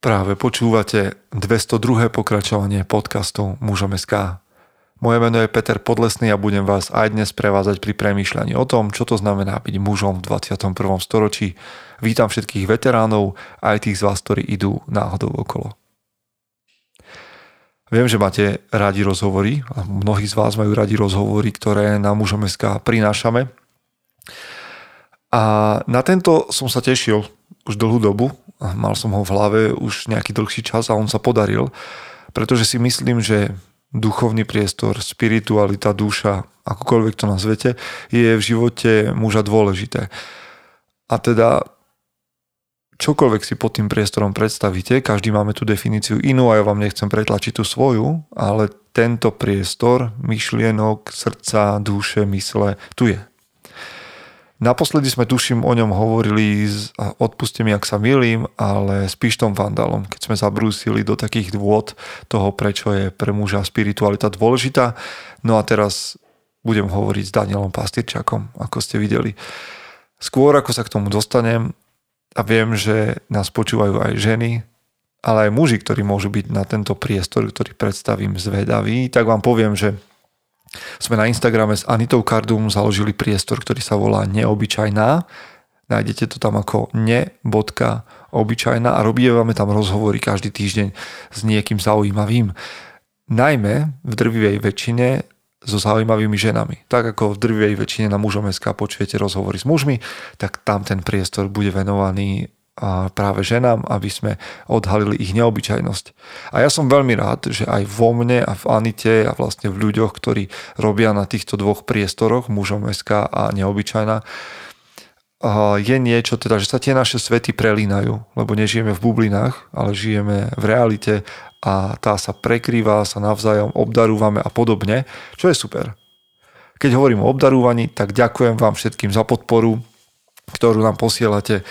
Práve počúvate 202. pokračovanie podcastu Mužom SK. Moje meno je Peter Podlesný a budem vás aj dnes prevázať pri premýšľaní o tom, čo to znamená byť mužom v 21. storočí. Vítam všetkých veteránov aj tých z vás, ktorí idú náhodou okolo. Viem, že máte radi rozhovory a mnohí z vás majú radi rozhovory, ktoré na mužom SK prinášame. A na tento som sa tešil už dlhú dobu, mal som ho v hlave už nejaký dlhší čas a on sa podaril, pretože si myslím, že duchovný priestor, spiritualita, duša, akokoľvek to nazvete, je v živote muža dôležité. A teda čokoľvek si pod tým priestorom predstavíte, každý máme tú definíciu inú a ja vám nechcem pretlačiť tú svoju, ale tento priestor myšlienok, srdca, duše, mysle tu je. Naposledy sme tuším o ňom hovorili, odpuste mi, ak sa milím, ale s Pištom Vandalom, keď sme zabrúsili do takých dôd toho, prečo je pre muža spiritualita dôležitá. No a teraz budem hovoriť s Danielom Pastyrčakom, ako ste videli. Skôr ako sa k tomu dostanem a viem, že nás počúvajú aj ženy, ale aj muži, ktorí môžu byť na tento priestor, ktorý predstavím zvedaví, tak vám poviem, že sme na Instagrame s Anitou Kardum založili priestor, ktorý sa volá Neobyčajná. Nájdete to tam ako ne.obyčajná a robíme tam rozhovory každý týždeň s niekým zaujímavým. Najmä v drvivej väčšine so zaujímavými ženami. Tak ako v drvivej väčšine na mužom SK počujete rozhovory s mužmi, tak tam ten priestor bude venovaný práve ženám, aby sme odhalili ich neobyčajnosť. A ja som veľmi rád, že aj vo mne a v Anite a vlastne v ľuďoch, ktorí robia na týchto dvoch priestoroch, mužom SK a neobyčajná, je niečo, teda, že sa tie naše svety prelínajú, lebo nežijeme v bublinách, ale žijeme v realite a tá sa prekrýva, sa navzájom obdarúvame a podobne, čo je super. Keď hovorím o obdarúvaní, tak ďakujem vám všetkým za podporu, ktorú nám posielate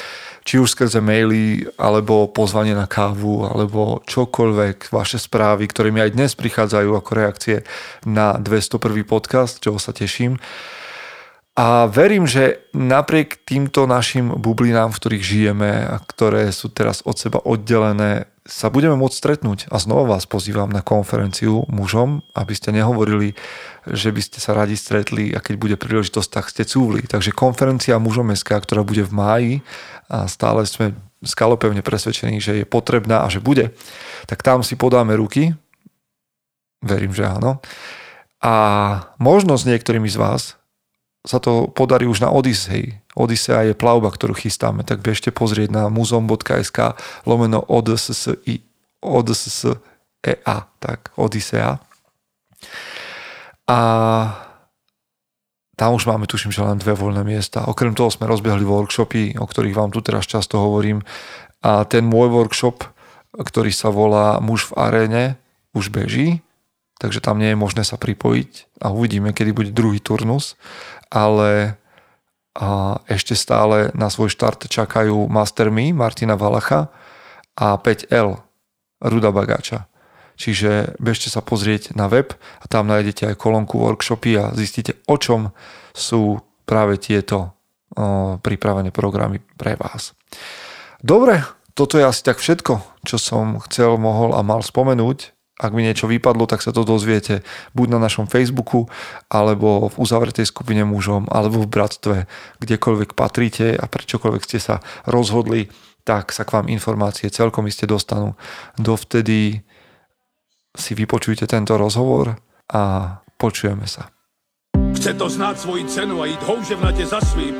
či už skrze maily, alebo pozvanie na kávu, alebo čokoľvek, vaše správy, ktoré mi aj dnes prichádzajú ako reakcie na 201. podcast, čo sa teším. A verím, že napriek týmto našim bublinám, v ktorých žijeme a ktoré sú teraz od seba oddelené, sa budeme môcť stretnúť. A znova vás pozývam na konferenciu mužom, aby ste nehovorili, že by ste sa radi stretli a keď bude príležitosť, tak ste cúvli. Takže konferencia mužom SK, ktorá bude v máji a stále sme skalopevne presvedčení, že je potrebná a že bude, tak tam si podáme ruky. Verím, že áno. A možno s niektorými z vás sa to podarí už na Odyssey. Odyssea je plavba, ktorú chystáme, tak bežte pozrieť na muzeum.sk lomeno ODSSI ODSSEA, tak Odyssea. A tam už máme, tuším, že len dve voľné miesta. Okrem toho sme rozbehli workshopy, o ktorých vám tu teraz často hovorím. A ten môj workshop, ktorý sa volá Muž v aréne, už beží, takže tam nie je možné sa pripojiť a uvidíme, kedy bude druhý turnus, ale a ešte stále na svoj štart čakajú Master Me Martina Valacha a 5L Ruda Bagáča. Čiže bežte sa pozrieť na web a tam nájdete aj kolónku workshopy a zistíte, o čom sú práve tieto pripravené programy pre vás. Dobre, toto je asi tak všetko, čo som chcel, mohol a mal spomenúť. Ak mi niečo vypadlo, tak sa to dozviete buď na našom Facebooku, alebo v uzavretej skupine mužom, alebo v bratstve, kdekoľvek patríte a prečokoľvek ste sa rozhodli, tak sa k vám informácie celkom iste dostanú. Dovtedy si vypočujte tento rozhovor a počujeme sa. Chce to znáť svoji cenu a jít houževnate za svým.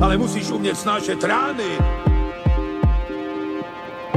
Ale musíš umět snášet rány.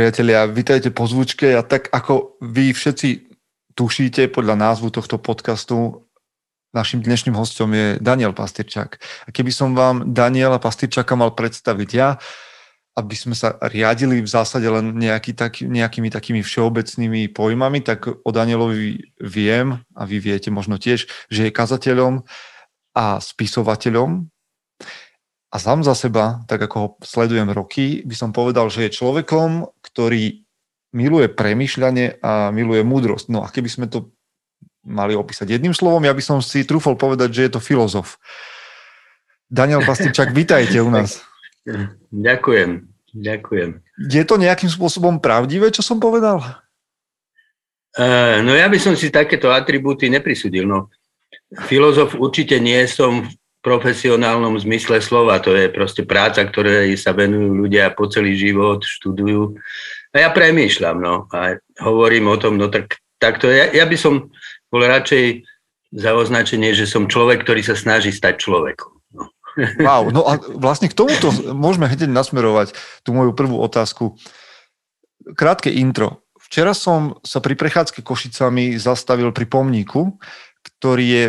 Priatelia, vítajte po zvučke a tak ako vy všetci tušíte podľa názvu tohto podcastu, našim dnešným hostom je Daniel Pastyrčák. A keby som vám Daniela Pastyrčáka mal predstaviť ja, aby sme sa riadili v zásade len nejaký tak, nejakými takými všeobecnými pojmami, tak o Danielovi viem, a vy viete možno tiež, že je kazateľom a spisovateľom. A sám za seba, tak ako ho sledujem roky, by som povedal, že je človekom, ktorý miluje premyšľanie a miluje múdrosť. No a keby sme to mali opísať jedným slovom, ja by som si trúfol povedať, že je to filozof. Daniel Pastičak, vítajte u nás. Ďakujem, ďakujem. Je to nejakým spôsobom pravdivé, čo som povedal? Uh, no ja by som si takéto atribúty neprisudil. No, filozof určite nie som v profesionálnom zmysle slova. To je proste práca, ktorej sa venujú ľudia po celý život, študujú. A ja premýšľam, no. A hovorím o tom, no tak, takto. Ja, ja by som bol radšej za označenie, že som človek, ktorý sa snaží stať človekom. Wow, no a vlastne k tomuto môžeme hneď nasmerovať tú moju prvú otázku. Krátke intro. Včera som sa pri prechádzke Košicami zastavil pri pomníku, ktorý je,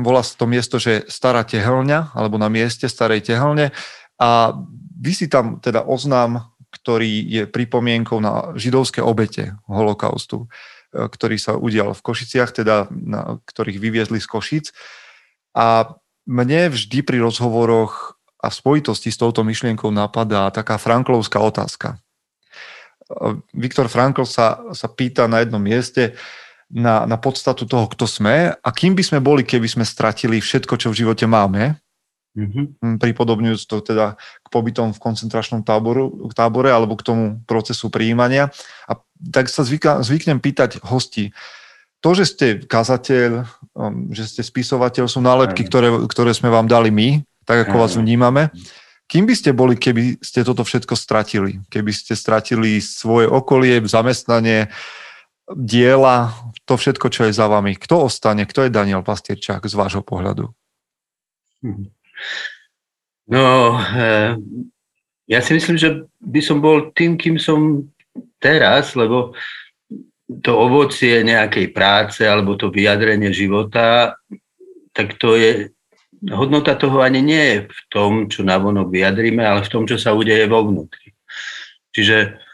volá sa to miesto, že Stará tehelňa, alebo na mieste Starej tehelne a vysí tam teda oznám, ktorý je pripomienkou na židovské obete holokaustu, ktorý sa udial v Košiciach, teda na, ktorých vyviezli z Košic. A mne vždy pri rozhovoroch a v spojitosti s touto myšlienkou napadá taká franklovská otázka. Viktor Frankl sa, sa pýta na jednom mieste na, na podstatu toho, kto sme a kým by sme boli, keby sme stratili všetko, čo v živote máme, mm-hmm. pripodobňujúc to teda k pobytom v koncentračnom táboru, tábore alebo k tomu procesu prijímania. A tak sa zvyka, zvyknem pýtať hosti, to, že ste kazateľ, um, že ste spisovateľ, sú nálepky, ktoré, ktoré sme vám dali my, tak ako vás vnímame. Kým by ste boli, keby ste toto všetko stratili? Keby ste stratili svoje okolie, zamestnanie, diela, to všetko, čo je za vami. Kto ostane? Kto je Daniel Pastierčák z vášho pohľadu? No, eh, ja si myslím, že by som bol tým, kým som teraz, lebo to ovocie nejakej práce alebo to vyjadrenie života, tak to je, hodnota toho ani nie je v tom, čo navonok vyjadríme, ale v tom, čo sa udeje vo vnútri. Čiže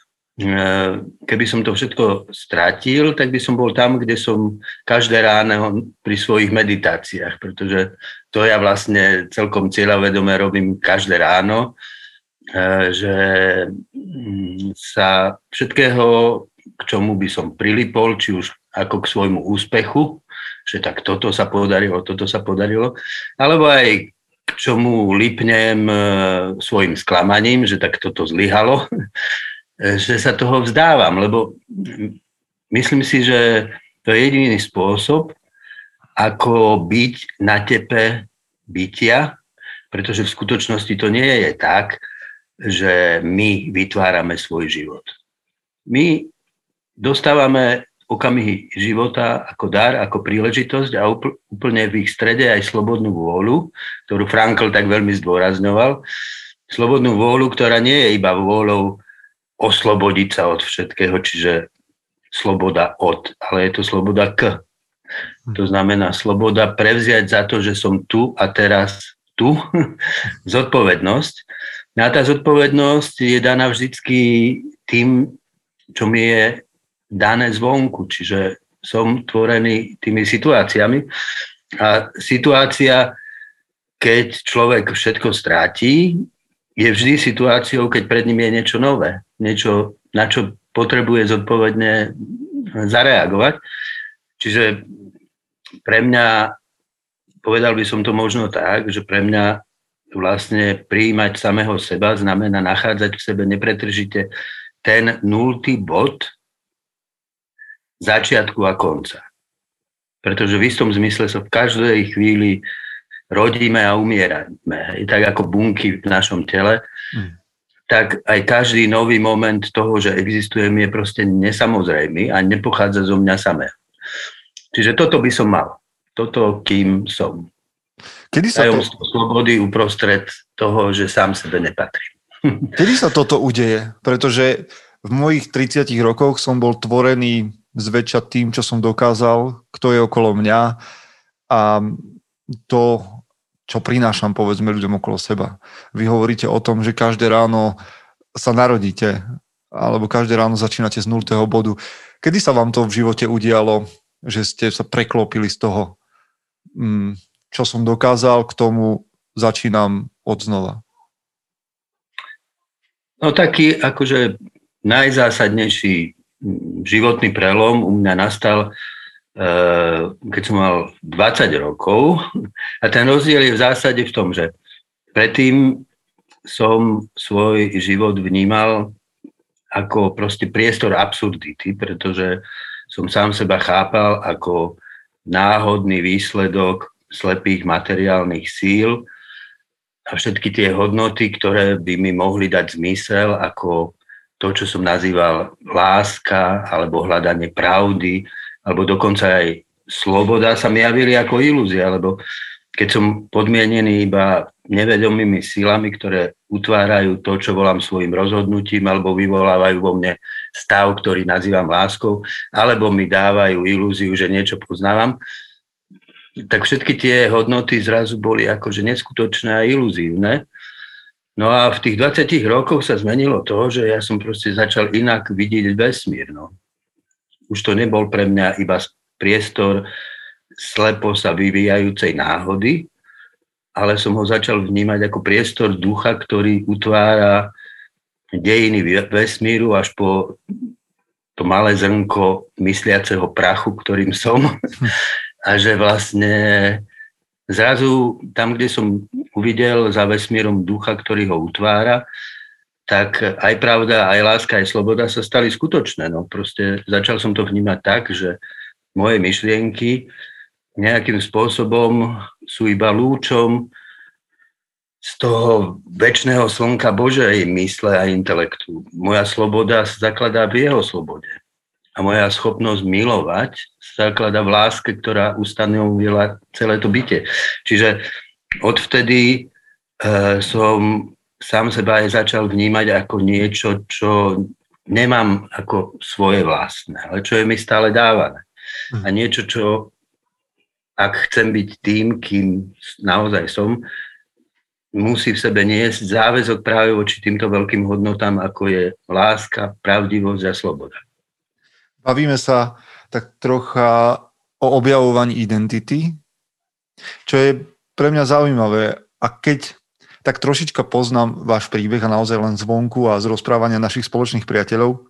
keby som to všetko stratil, tak by som bol tam, kde som každé ráno pri svojich meditáciách, pretože to ja vlastne celkom cieľavedome robím každé ráno, e, že mm, sa všetkého k čomu by som prilipol, či už ako k svojmu úspechu, že tak toto sa podarilo, toto sa podarilo, alebo aj k čomu lipnem e, svojim sklamaním, že tak toto zlyhalo, že sa toho vzdávam, lebo myslím si, že to je jediný spôsob, ako byť na tepe bytia, pretože v skutočnosti to nie je tak, že my vytvárame svoj život. My dostávame okamihy života ako dar, ako príležitosť a úplne v ich strede aj slobodnú vôľu, ktorú Frankl tak veľmi zdôrazňoval. Slobodnú vôľu, ktorá nie je iba vôľou oslobodiť sa od všetkého, čiže sloboda od, ale je to sloboda k. To znamená sloboda prevziať za to, že som tu a teraz tu, zodpovednosť. No a tá zodpovednosť je daná vždycky tým, čo mi je dané zvonku, čiže som tvorený tými situáciami. A situácia, keď človek všetko stráti, je vždy situáciou, keď pred ním je niečo nové, niečo, na čo potrebuje zodpovedne zareagovať. Čiže pre mňa, povedal by som to možno tak, že pre mňa vlastne prijímať samého seba znamená nachádzať v sebe nepretržite ten nultý bod, začiatku a konca. Pretože v istom zmysle sa v každej chvíli rodíme a umierame. I tak ako bunky v našom tele, hmm. Tak aj každý nový moment toho, že existujem, je proste nesamozrejmý a nepochádza zo mňa samého. Čiže toto by som mal. Toto, kým som. Kedy sa to... slobody uprostred toho, že sám sebe nepatrím. Kedy sa toto udeje? Pretože v mojich 30 rokoch som bol tvorený zväčša tým, čo som dokázal, kto je okolo mňa a to, čo prinášam, povedzme, ľuďom okolo seba. Vy hovoríte o tom, že každé ráno sa narodíte, alebo každé ráno začínate z nultého bodu. Kedy sa vám to v živote udialo, že ste sa preklopili z toho, mm, čo som dokázal, k tomu začínam od znova? No taký akože najzásadnejší životný prelom u mňa nastal, keď som mal 20 rokov. A ten rozdiel je v zásade v tom, že predtým som svoj život vnímal ako proste priestor absurdity, pretože som sám seba chápal ako náhodný výsledok slepých materiálnych síl, a všetky tie hodnoty, ktoré by mi mohli dať zmysel ako to, čo som nazýval láska alebo hľadanie pravdy, alebo dokonca aj sloboda sa mi javili ako ilúzia, lebo keď som podmienený iba nevedomými silami, ktoré utvárajú to, čo volám svojim rozhodnutím, alebo vyvolávajú vo mne stav, ktorý nazývam láskou, alebo mi dávajú ilúziu, že niečo poznávam, tak všetky tie hodnoty zrazu boli akože neskutočné a iluzívne. No a v tých 20 rokoch sa zmenilo to, že ja som proste začal inak vidieť vesmír. No. Už to nebol pre mňa iba priestor slepo sa vyvíjajúcej náhody, ale som ho začal vnímať ako priestor ducha, ktorý utvára dejiny vesmíru až po to malé zrnko mysliaceho prachu, ktorým som. a že vlastne zrazu tam, kde som uvidel za vesmírom ducha, ktorý ho utvára, tak aj pravda, aj láska, aj sloboda sa stali skutočné. No proste začal som to vnímať tak, že moje myšlienky nejakým spôsobom sú iba lúčom z toho väčšného slnka Božej mysle a intelektu. Moja sloboda sa zakladá v jeho slobode a moja schopnosť milovať sa zaklada v láske, ktorá ustanovila celé to bytie. Čiže odvtedy e, som sám seba aj začal vnímať ako niečo, čo nemám ako svoje vlastné, ale čo je mi stále dávané. A mhm. niečo, čo ak chcem byť tým, kým naozaj som, musí v sebe niesť záväzok práve voči týmto veľkým hodnotám, ako je láska, pravdivosť a sloboda. Bavíme sa tak trocha o objavovaní identity, čo je pre mňa zaujímavé. A keď tak trošička poznám váš príbeh a naozaj len zvonku a z rozprávania našich spoločných priateľov,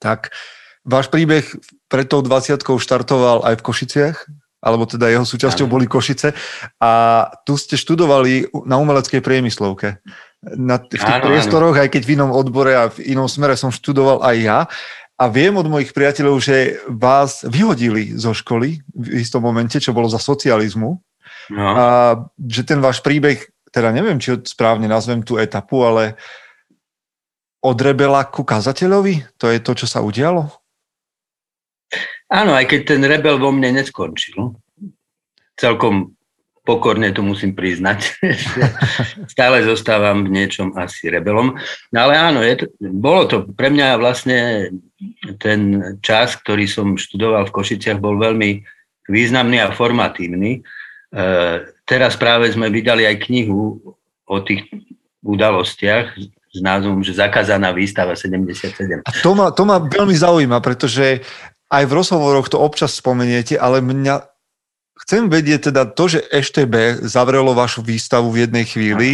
tak váš príbeh pred tou 20 štartoval aj v Košiciach, alebo teda jeho súčasťou boli Košice a tu ste študovali na umeleckej priemyslovke. Na, v tých áno, priestoroch, áno. aj keď v inom odbore a v inom smere som študoval aj ja a viem od mojich priateľov, že vás vyhodili zo školy v istom momente, čo bolo za socializmu. No. A že ten váš príbeh, teda neviem, či správne nazvem tú etapu, ale od rebela ku kazateľovi? To je to, čo sa udialo? Áno, aj keď ten rebel vo mne neskončil. Celkom pokorne to musím priznať. Stále zostávam v niečom asi rebelom. No ale áno, je to, bolo to pre mňa vlastne ten čas, ktorý som študoval v Košiciach, bol veľmi významný a formatívny. E, teraz práve sme vydali aj knihu o tých udalostiach s názvom, že zakázaná výstava 77. A to ma, to ma veľmi zaujíma, pretože aj v rozhovoroch to občas spomeniete, ale mňa Chcem vedieť teda to, že EŠTB zavrelo vašu výstavu v jednej chvíli.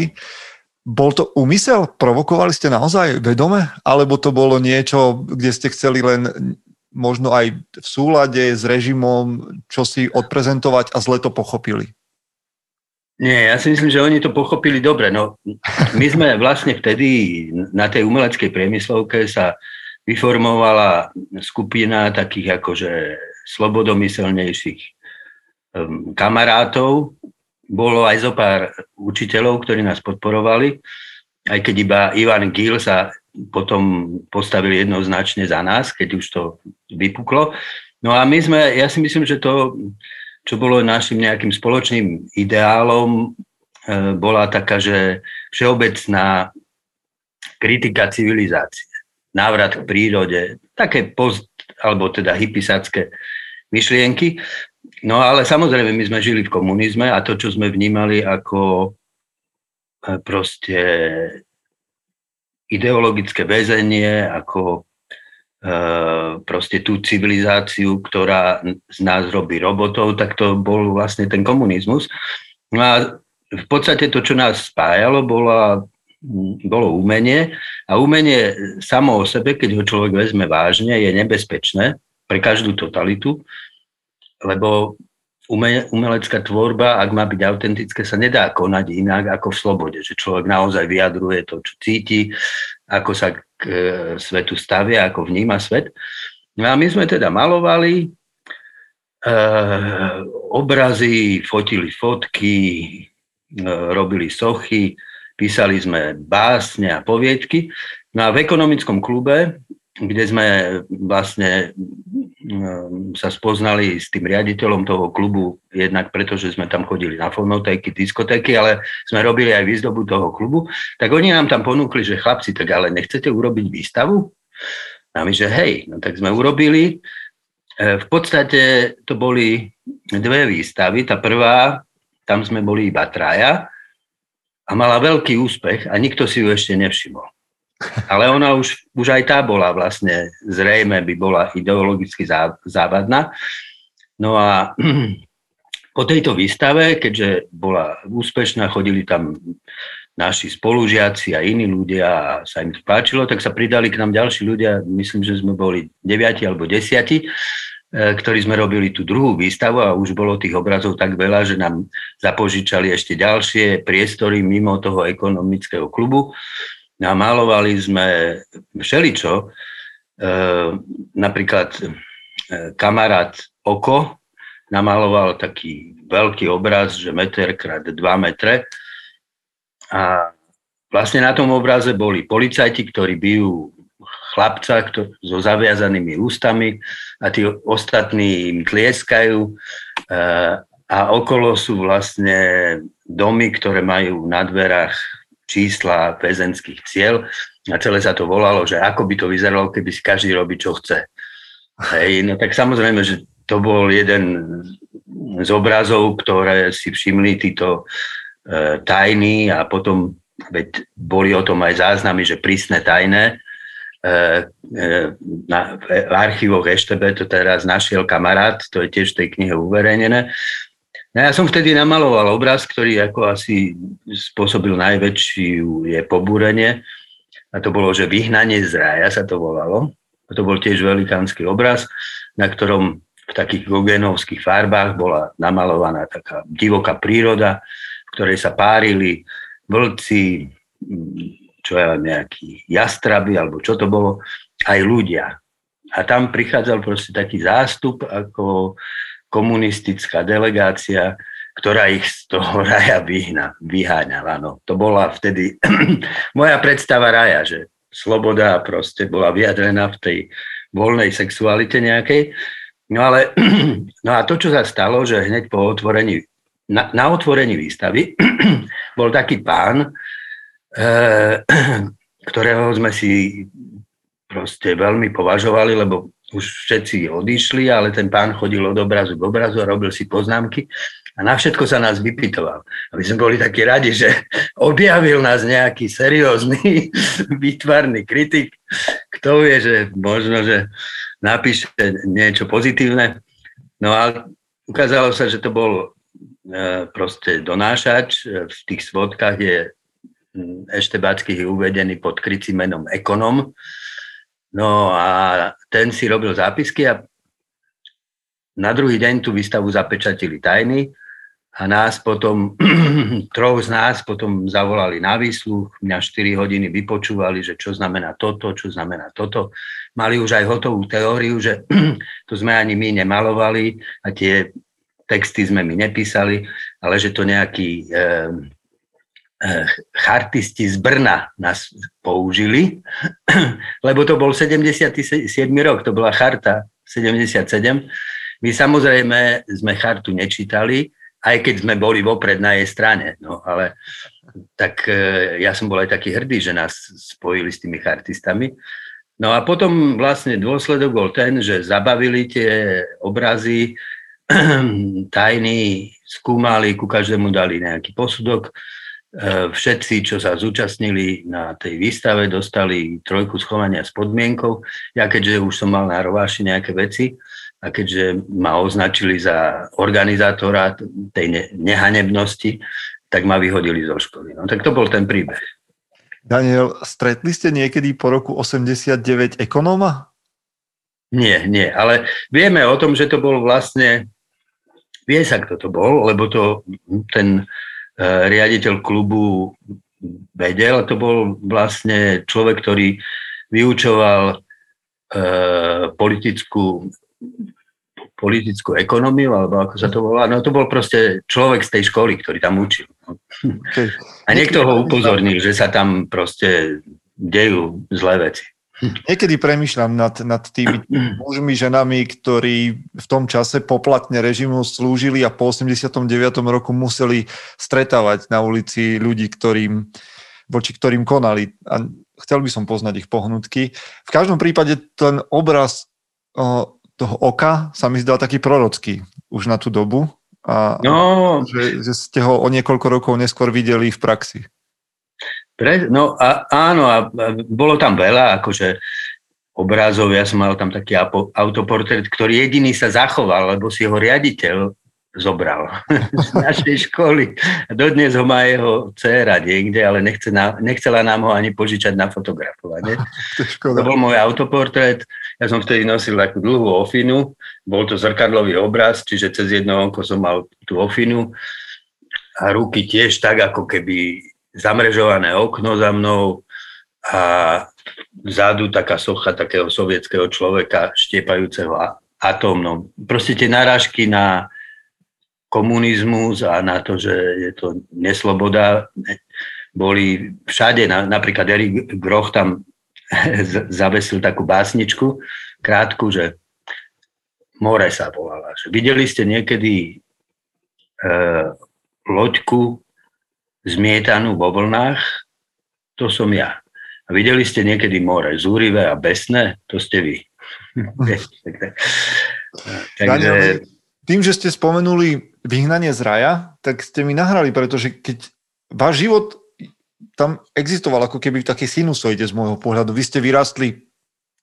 Bol to úmysel? Provokovali ste naozaj vedome? Alebo to bolo niečo, kde ste chceli len možno aj v súlade s režimom čo si odprezentovať a zle to pochopili? Nie, ja si myslím, že oni to pochopili dobre. No, my sme vlastne vtedy na tej umeleckej priemyslovke sa vyformovala skupina takých akože slobodomyselnejších Ehm, kamarátov, bolo aj zo pár učiteľov, ktorí nás podporovali, aj keď iba Ivan Gil sa potom postavil jednoznačne za nás, keď už to vypuklo. No a my sme, ja si myslím, že to, čo bolo našim nejakým spoločným ideálom, e, bola taká, že všeobecná kritika civilizácie, návrat k prírode, také post, alebo teda hypisacké myšlienky. No ale samozrejme, my sme žili v komunizme a to, čo sme vnímali ako e, proste ideologické väzenie, ako proste tú civilizáciu, ktorá z nás robí robotov, tak to bol vlastne ten komunizmus. No a v podstate to, čo nás spájalo, bola, bolo umenie a umenie samo o sebe, keď ho človek vezme vážne, je nebezpečné pre každú totalitu, lebo umelecká tvorba, ak má byť autentické, sa nedá konať inak ako v slobode, že človek naozaj vyjadruje to, čo cíti, ako sa k e, svetu stavia, ako vníma svet. No a my sme teda malovali, e, obrazy, fotili fotky, e, robili sochy, písali sme básne a poviedky. No a v ekonomickom klube kde sme vlastne mm, sa spoznali s tým riaditeľom toho klubu, jednak preto, že sme tam chodili na fonotéky, diskotéky, ale sme robili aj výzdobu toho klubu, tak oni nám tam ponúkli, že chlapci, tak ale nechcete urobiť výstavu? A my, že hej, no tak sme urobili. E, v podstate to boli dve výstavy. Tá prvá, tam sme boli iba traja a mala veľký úspech a nikto si ju ešte nevšimol. Ale ona už, už aj tá bola vlastne zrejme by bola ideologicky závadná. No a po tejto výstave, keďže bola úspešná, chodili tam naši spolužiaci a iní ľudia a sa im to páčilo, tak sa pridali k nám ďalší ľudia, myslím, že sme boli deviati alebo desiati, e, ktorí sme robili tú druhú výstavu a už bolo tých obrazov tak veľa, že nám zapožičali ešte ďalšie priestory mimo toho ekonomického klubu namalovali sme všeličo. E, napríklad e, kamarát Oko namaloval taký veľký obraz, že meter krát 2 metre. A vlastne na tom obraze boli policajti, ktorí bijú chlapca kto, so zaviazanými ústami a tí ostatní im tlieskajú. E, a okolo sú vlastne domy, ktoré majú na dverách čísla väzenských cieľ a celé sa to volalo, že ako by to vyzeralo, keby si každý robí, čo chce. Hej, no tak samozrejme, že to bol jeden z obrazov, ktoré si všimli títo e, tajní a potom veď boli o tom aj záznamy, že prísne tajné. E, e, na, v archívoch Eštebe to teraz našiel kamarát, to je tiež v tej knihe uverejnené. No ja som vtedy namaloval obraz, ktorý ako asi spôsobil najväčšiu je pobúrenie. A to bolo, že vyhnanie z rája sa to volalo. A to bol tiež velikánsky obraz, na ktorom v takých gogenovských farbách bola namalovaná taká divoká príroda, v ktorej sa párili vlci, čo ja nejakí jastraby, alebo čo to bolo, aj ľudia. A tam prichádzal proste taký zástup ako komunistická delegácia, ktorá ich z toho raja vyhna, vyháňala. No, to bola vtedy moja predstava raja, že sloboda proste bola vyjadrená v tej voľnej sexualite nejakej. No ale, no a to, čo sa stalo, že hneď po otvorení, na, na otvorení výstavy bol taký pán, e, ktorého sme si proste veľmi považovali, lebo už všetci odišli, ale ten pán chodil od obrazu k obrazu a robil si poznámky a na všetko sa nás vypitoval. A my sme boli takí radi, že objavil nás nejaký seriózny, výtvarný kritik. Kto vie, že možno, že napíše niečo pozitívne. No a ukázalo sa, že to bol e, proste donášač. V tých svodkách je ešte Backých uvedený pod krycím menom ekonom. No a ten si robil zápisky a na druhý deň tú výstavu zapečatili tajny a nás potom, troch z nás potom zavolali na výsluch, mňa 4 hodiny vypočúvali, že čo znamená toto, čo znamená toto. Mali už aj hotovú teóriu, že to sme ani my nemalovali a tie texty sme my nepísali, ale že to nejaký Eh, chartisti z Brna nás použili, lebo to bol 77. rok, to bola charta 77. My samozrejme sme chartu nečítali, aj keď sme boli vopred na jej strane. No, ale tak eh, ja som bol aj taký hrdý, že nás spojili s tými chartistami. No a potom vlastne dôsledok bol ten, že zabavili tie obrazy, tajní skúmali, ku každému dali nejaký posudok všetci, čo sa zúčastnili na tej výstave, dostali trojku schovania s podmienkou. Ja keďže už som mal na rováši nejaké veci a keďže ma označili za organizátora tej nehanebnosti, tak ma vyhodili zo školy. No tak to bol ten príbeh. Daniel, stretli ste niekedy po roku 89 ekonóma? Nie, nie, ale vieme o tom, že to bol vlastne, vie sa, kto to bol, lebo to ten riaditeľ klubu vedel, to bol vlastne človek, ktorý vyučoval uh, politickú politickú ekonómiu, alebo ako sa to volá. No to bol proste človek z tej školy, ktorý tam učil. Okay. A niekto ho upozornil, že sa tam proste dejú zlé veci. Niekedy premyšľam nad, nad tými mužmi, ženami, ktorí v tom čase poplatne režimu slúžili a po 89. roku museli stretávať na ulici ľudí, ktorým, voči ktorým konali. A chcel by som poznať ich pohnutky. V každom prípade ten obraz o, toho oka sa mi zdal taký prorocký už na tú dobu. A, no. že, že ste ho o niekoľko rokov neskôr videli v praxi. Pre, no a, áno, a bolo tam veľa, akože obrázov, ja som mal tam taký autoportrét, ktorý jediný sa zachoval, lebo si ho riaditeľ zobral z našej školy. Dodnes ho má jeho dcera niekde, ale nechce na, nechcela nám ho ani požičať na fotografovanie. To, to bol môj autoportrét. Ja som vtedy nosil takú dlhú ofinu. Bol to zrkadlový obraz, čiže cez jedno oko som mal tú ofinu a ruky tiež tak, ako keby zamrežované okno za mnou a vzadu taká socha takého sovietského človeka štiepajúceho atómnom. Proste tie narážky na komunizmus a na to, že je to nesloboda, boli všade. Napríklad Erik Groch tam zavesil takú básničku, krátku, že More sa volala. Videli ste niekedy e, loďku zmietanú vo vlnách, to som ja. A videli ste niekedy more zúrivé a besné, to ste vy. Takže... Tým, že ste spomenuli vyhnanie z raja, tak ste mi nahrali, pretože keď váš život tam existoval ako keby v takej sinusoide z môjho pohľadu. Vy ste vyrastli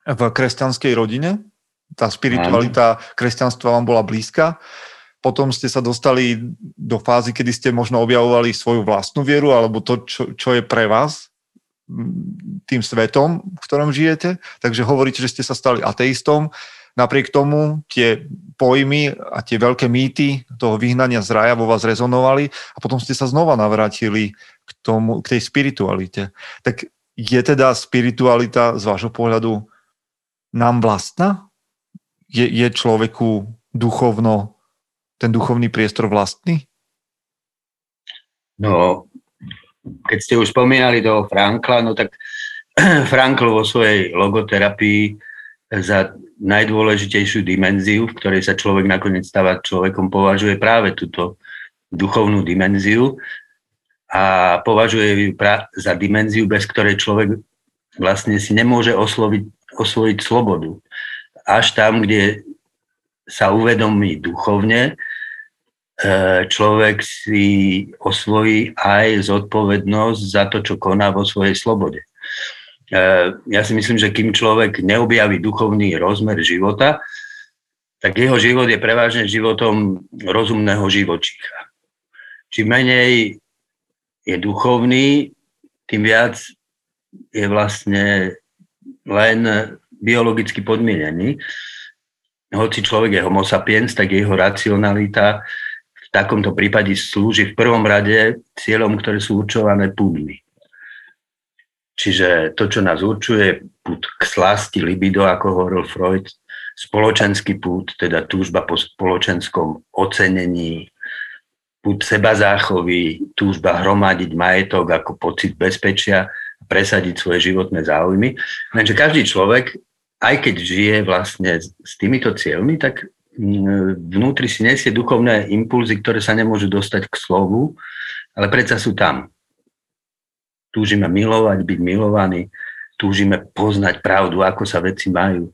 v kresťanskej rodine, tá spiritualita kresťanstva vám bola blízka potom ste sa dostali do fázy, kedy ste možno objavovali svoju vlastnú vieru alebo to, čo, čo je pre vás tým svetom, v ktorom žijete. Takže hovoríte, že ste sa stali ateistom. Napriek tomu tie pojmy a tie veľké mýty toho vyhnania z raja vo vás rezonovali a potom ste sa znova navrátili k, tomu, k tej spiritualite. Tak je teda spiritualita z vášho pohľadu nám vlastná? Je, je človeku duchovno ten duchovný priestor vlastný? No, keď ste už spomínali toho Frankla, no tak Frankl vo svojej logoterapii za najdôležitejšiu dimenziu, v ktorej sa človek nakoniec stáva človekom, považuje práve túto duchovnú dimenziu a považuje ju za dimenziu, bez ktorej človek vlastne si nemôže osloviť, osvojiť slobodu. Až tam, kde sa uvedomí duchovne, človek si osvojí aj zodpovednosť za to, čo koná vo svojej slobode. E, ja si myslím, že kým človek neobjaví duchovný rozmer života, tak jeho život je prevažne životom rozumného živočícha. Čím menej je duchovný, tým viac je vlastne len biologicky podmienený. Hoci človek je homo sapiens, tak jeho racionalita takomto prípade slúži v prvom rade cieľom, ktoré sú určované púdmi. Čiže to, čo nás určuje, pút k slasti, libido, ako hovoril Freud, spoločenský pút, teda túžba po spoločenskom ocenení, pút seba záchovy, túžba hromadiť majetok ako pocit bezpečia, presadiť svoje životné záujmy. Lenže každý človek, aj keď žije vlastne s týmito cieľmi, tak vnútri si nesie duchovné impulzy, ktoré sa nemôžu dostať k slovu, ale predsa sú tam. Túžime milovať, byť milovaní, túžime poznať pravdu, ako sa veci majú,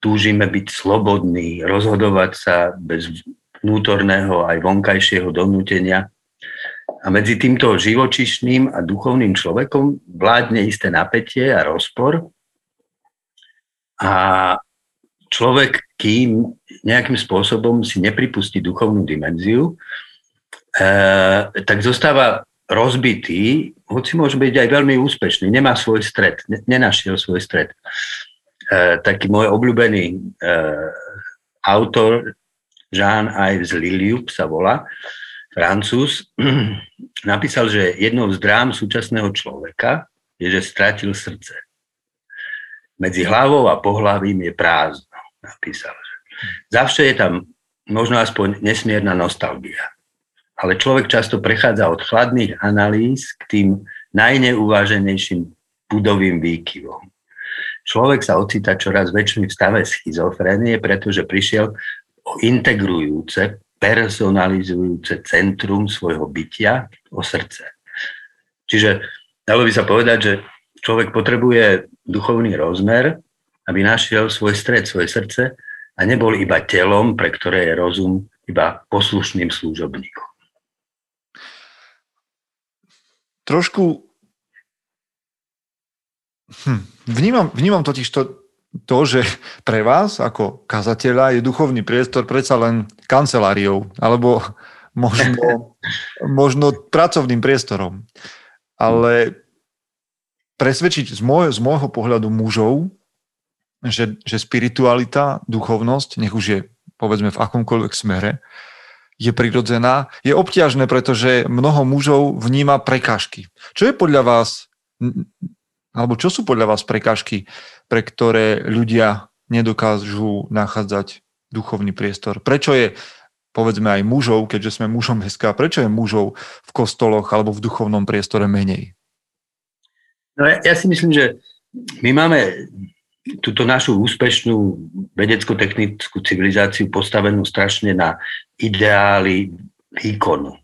túžime byť slobodní, rozhodovať sa bez vnútorného aj vonkajšieho donútenia. A medzi týmto živočišným a duchovným človekom vládne isté napätie a rozpor. A človek, kým nejakým spôsobom si nepripustí duchovnú dimenziu, e, tak zostáva rozbitý, hoci môže byť aj veľmi úspešný, nemá svoj stred, nenašiel svoj stred. E, taký môj obľúbený e, autor, Jean-Yves Liliup sa volá, Francúz, napísal, že jednou z drám súčasného človeka je, že stratil srdce. Medzi hlavou a pohlavím je prázdno, napísal. Zavše je tam možno aspoň nesmierna nostalgia. Ale človek často prechádza od chladných analýz k tým najneuváženejším budovým výkyvom. Človek sa ocita čoraz väčšmi v stave schizofrénie, pretože prišiel o integrujúce personalizujúce centrum svojho bytia, o srdce. Čiže dalo by sa povedať, že človek potrebuje duchovný rozmer, aby našiel svoj stred, svoje srdce a nebol iba telom, pre ktoré je rozum iba poslušným služobníkom. Trošku hm, vnímam, vnímam totiž to, to, že pre vás ako kazateľa je duchovný priestor predsa len kanceláriou alebo možno, možno pracovným priestorom. Ale presvedčiť z, môj, z môjho pohľadu mužov, že, že spiritualita, duchovnosť, nech už je povedzme v akomkoľvek smere, je prirodzená, je obťažné, pretože mnoho mužov vníma prekážky. Čo je podľa vás, alebo čo sú podľa vás prekážky pre ktoré ľudia nedokážu nachádzať duchovný priestor. Prečo je povedzme aj mužov, keďže sme mužom SK, prečo je mužov v kostoloch alebo v duchovnom priestore menej? No ja, ja si myslím, že my máme túto našu úspešnú vedecko-technickú civilizáciu postavenú strašne na ideály výkonu,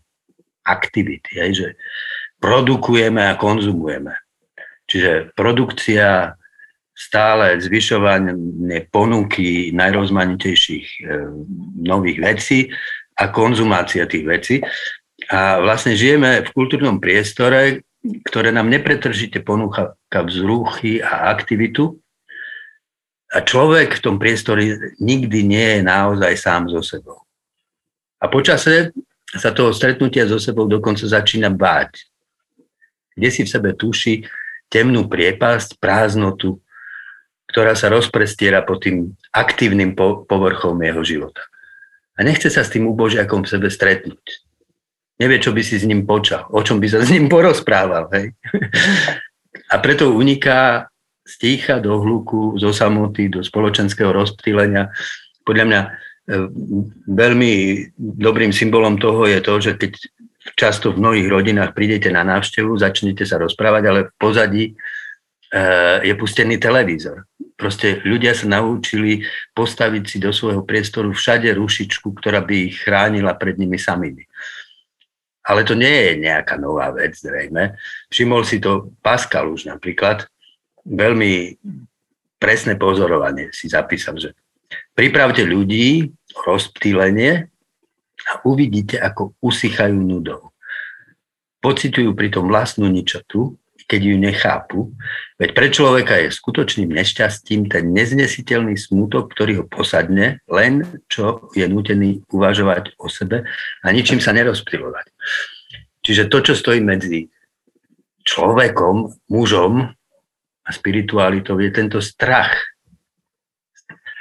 aktivity, aj, že produkujeme a konzumujeme. Čiže produkcia stále zvyšovanie ponuky najrozmanitejších e, nových vecí a konzumácia tých vecí. A vlastne žijeme v kultúrnom priestore, ktoré nám nepretržite ponúka vzruchy a aktivitu. A človek v tom priestore nikdy nie je naozaj sám so sebou. A počase sa toho stretnutia so sebou dokonca začína báť. Kde si v sebe tuší temnú priepasť, prázdnotu, ktorá sa rozprestiera pod tým aktívnym povrchom jeho života. A nechce sa s tým ubožiakom v sebe stretnúť. Nevie, čo by si s ním počal, o čom by sa s ním porozprával. Hej? A preto uniká z ticha do hluku, zo samoty, do spoločenského rozptýlenia. Podľa mňa e, veľmi dobrým symbolom toho je to, že keď často v mnohých rodinách prídete na návštevu, začnete sa rozprávať, ale v pozadí Eh, je pustený televízor. Proste ľudia sa naučili postaviť si do svojho priestoru všade rušičku, ktorá by ich chránila pred nimi samými. Ale to nie je nejaká nová vec, zrejme. Všimol si to Pascal už napríklad. Veľmi presné pozorovanie si zapísal, že pripravte ľudí o rozptýlenie a uvidíte, ako usychajú nudou. Pocitujú pritom vlastnú ničotu keď ju nechápu. Veď pre človeka je skutočným nešťastím ten neznesiteľný smútok, ktorý ho posadne, len čo je nutený uvažovať o sebe a ničím sa nerozptýlovať. Čiže to, čo stojí medzi človekom, mužom a spiritualitou, je tento strach.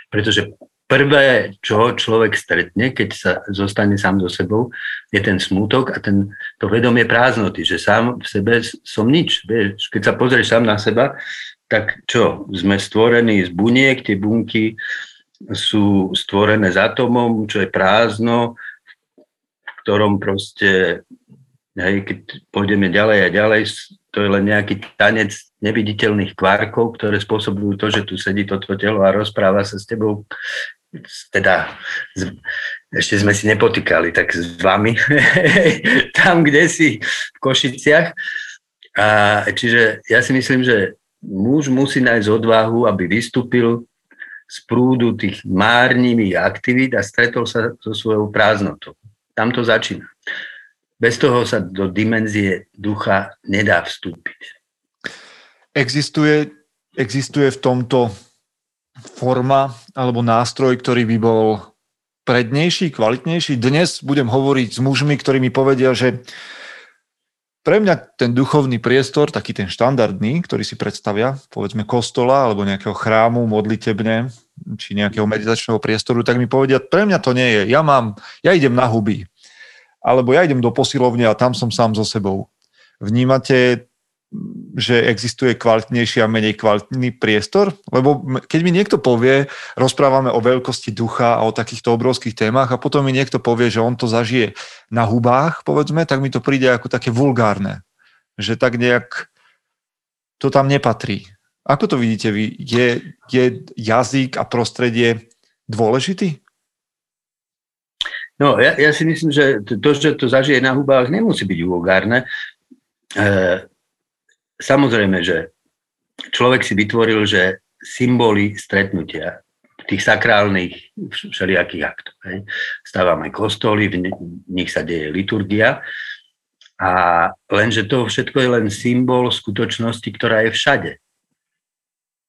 Pretože prvé, čo človek stretne, keď sa zostane sám so sebou, je ten smútok a ten, to vedomie prázdnoty, že sám v sebe som nič. Vieš, keď sa pozrieš sám na seba, tak čo, sme stvorení z buniek, tie bunky sú stvorené s atomom, čo je prázdno, v ktorom proste, hej, keď pôjdeme ďalej a ďalej, to je len nejaký tanec neviditeľných kvárkov, ktoré spôsobujú to, že tu sedí toto telo a rozpráva sa s tebou teda ešte sme si nepotýkali, tak s vami, tam, kde si v Košiciach. A, čiže ja si myslím, že muž musí nájsť odvahu, aby vystúpil z prúdu tých márnivých aktivít a stretol sa so svojou prázdnotou. Tam to začína. Bez toho sa do dimenzie ducha nedá vstúpiť. Existuje, existuje v tomto forma alebo nástroj, ktorý by bol prednejší, kvalitnejší. Dnes budem hovoriť s mužmi, ktorí mi povedia, že pre mňa ten duchovný priestor, taký ten štandardný, ktorý si predstavia, povedzme kostola alebo nejakého chrámu modlitebne, či nejakého meditačného priestoru, tak mi povedia, pre mňa to nie je. Ja mám, ja idem na huby alebo ja idem do posilovne a tam som sám so sebou. Vnímate, že existuje kvalitnejší a menej kvalitný priestor? Lebo keď mi niekto povie, rozprávame o veľkosti ducha a o takýchto obrovských témach a potom mi niekto povie, že on to zažije na hubách, povedzme, tak mi to príde ako také vulgárne. Že tak nejak to tam nepatrí. Ako to vidíte vy? Je, je jazyk a prostredie dôležitý? No, ja, ja si myslím, že to, že to zažije na hubách, nemusí byť vulgárne. E, samozrejme, že človek si vytvoril, že symboly stretnutia tých sakrálnych všelijakých aktov. Hej. Stávame kostoly, v nich sa deje liturgia a lenže to všetko je len symbol skutočnosti, ktorá je všade.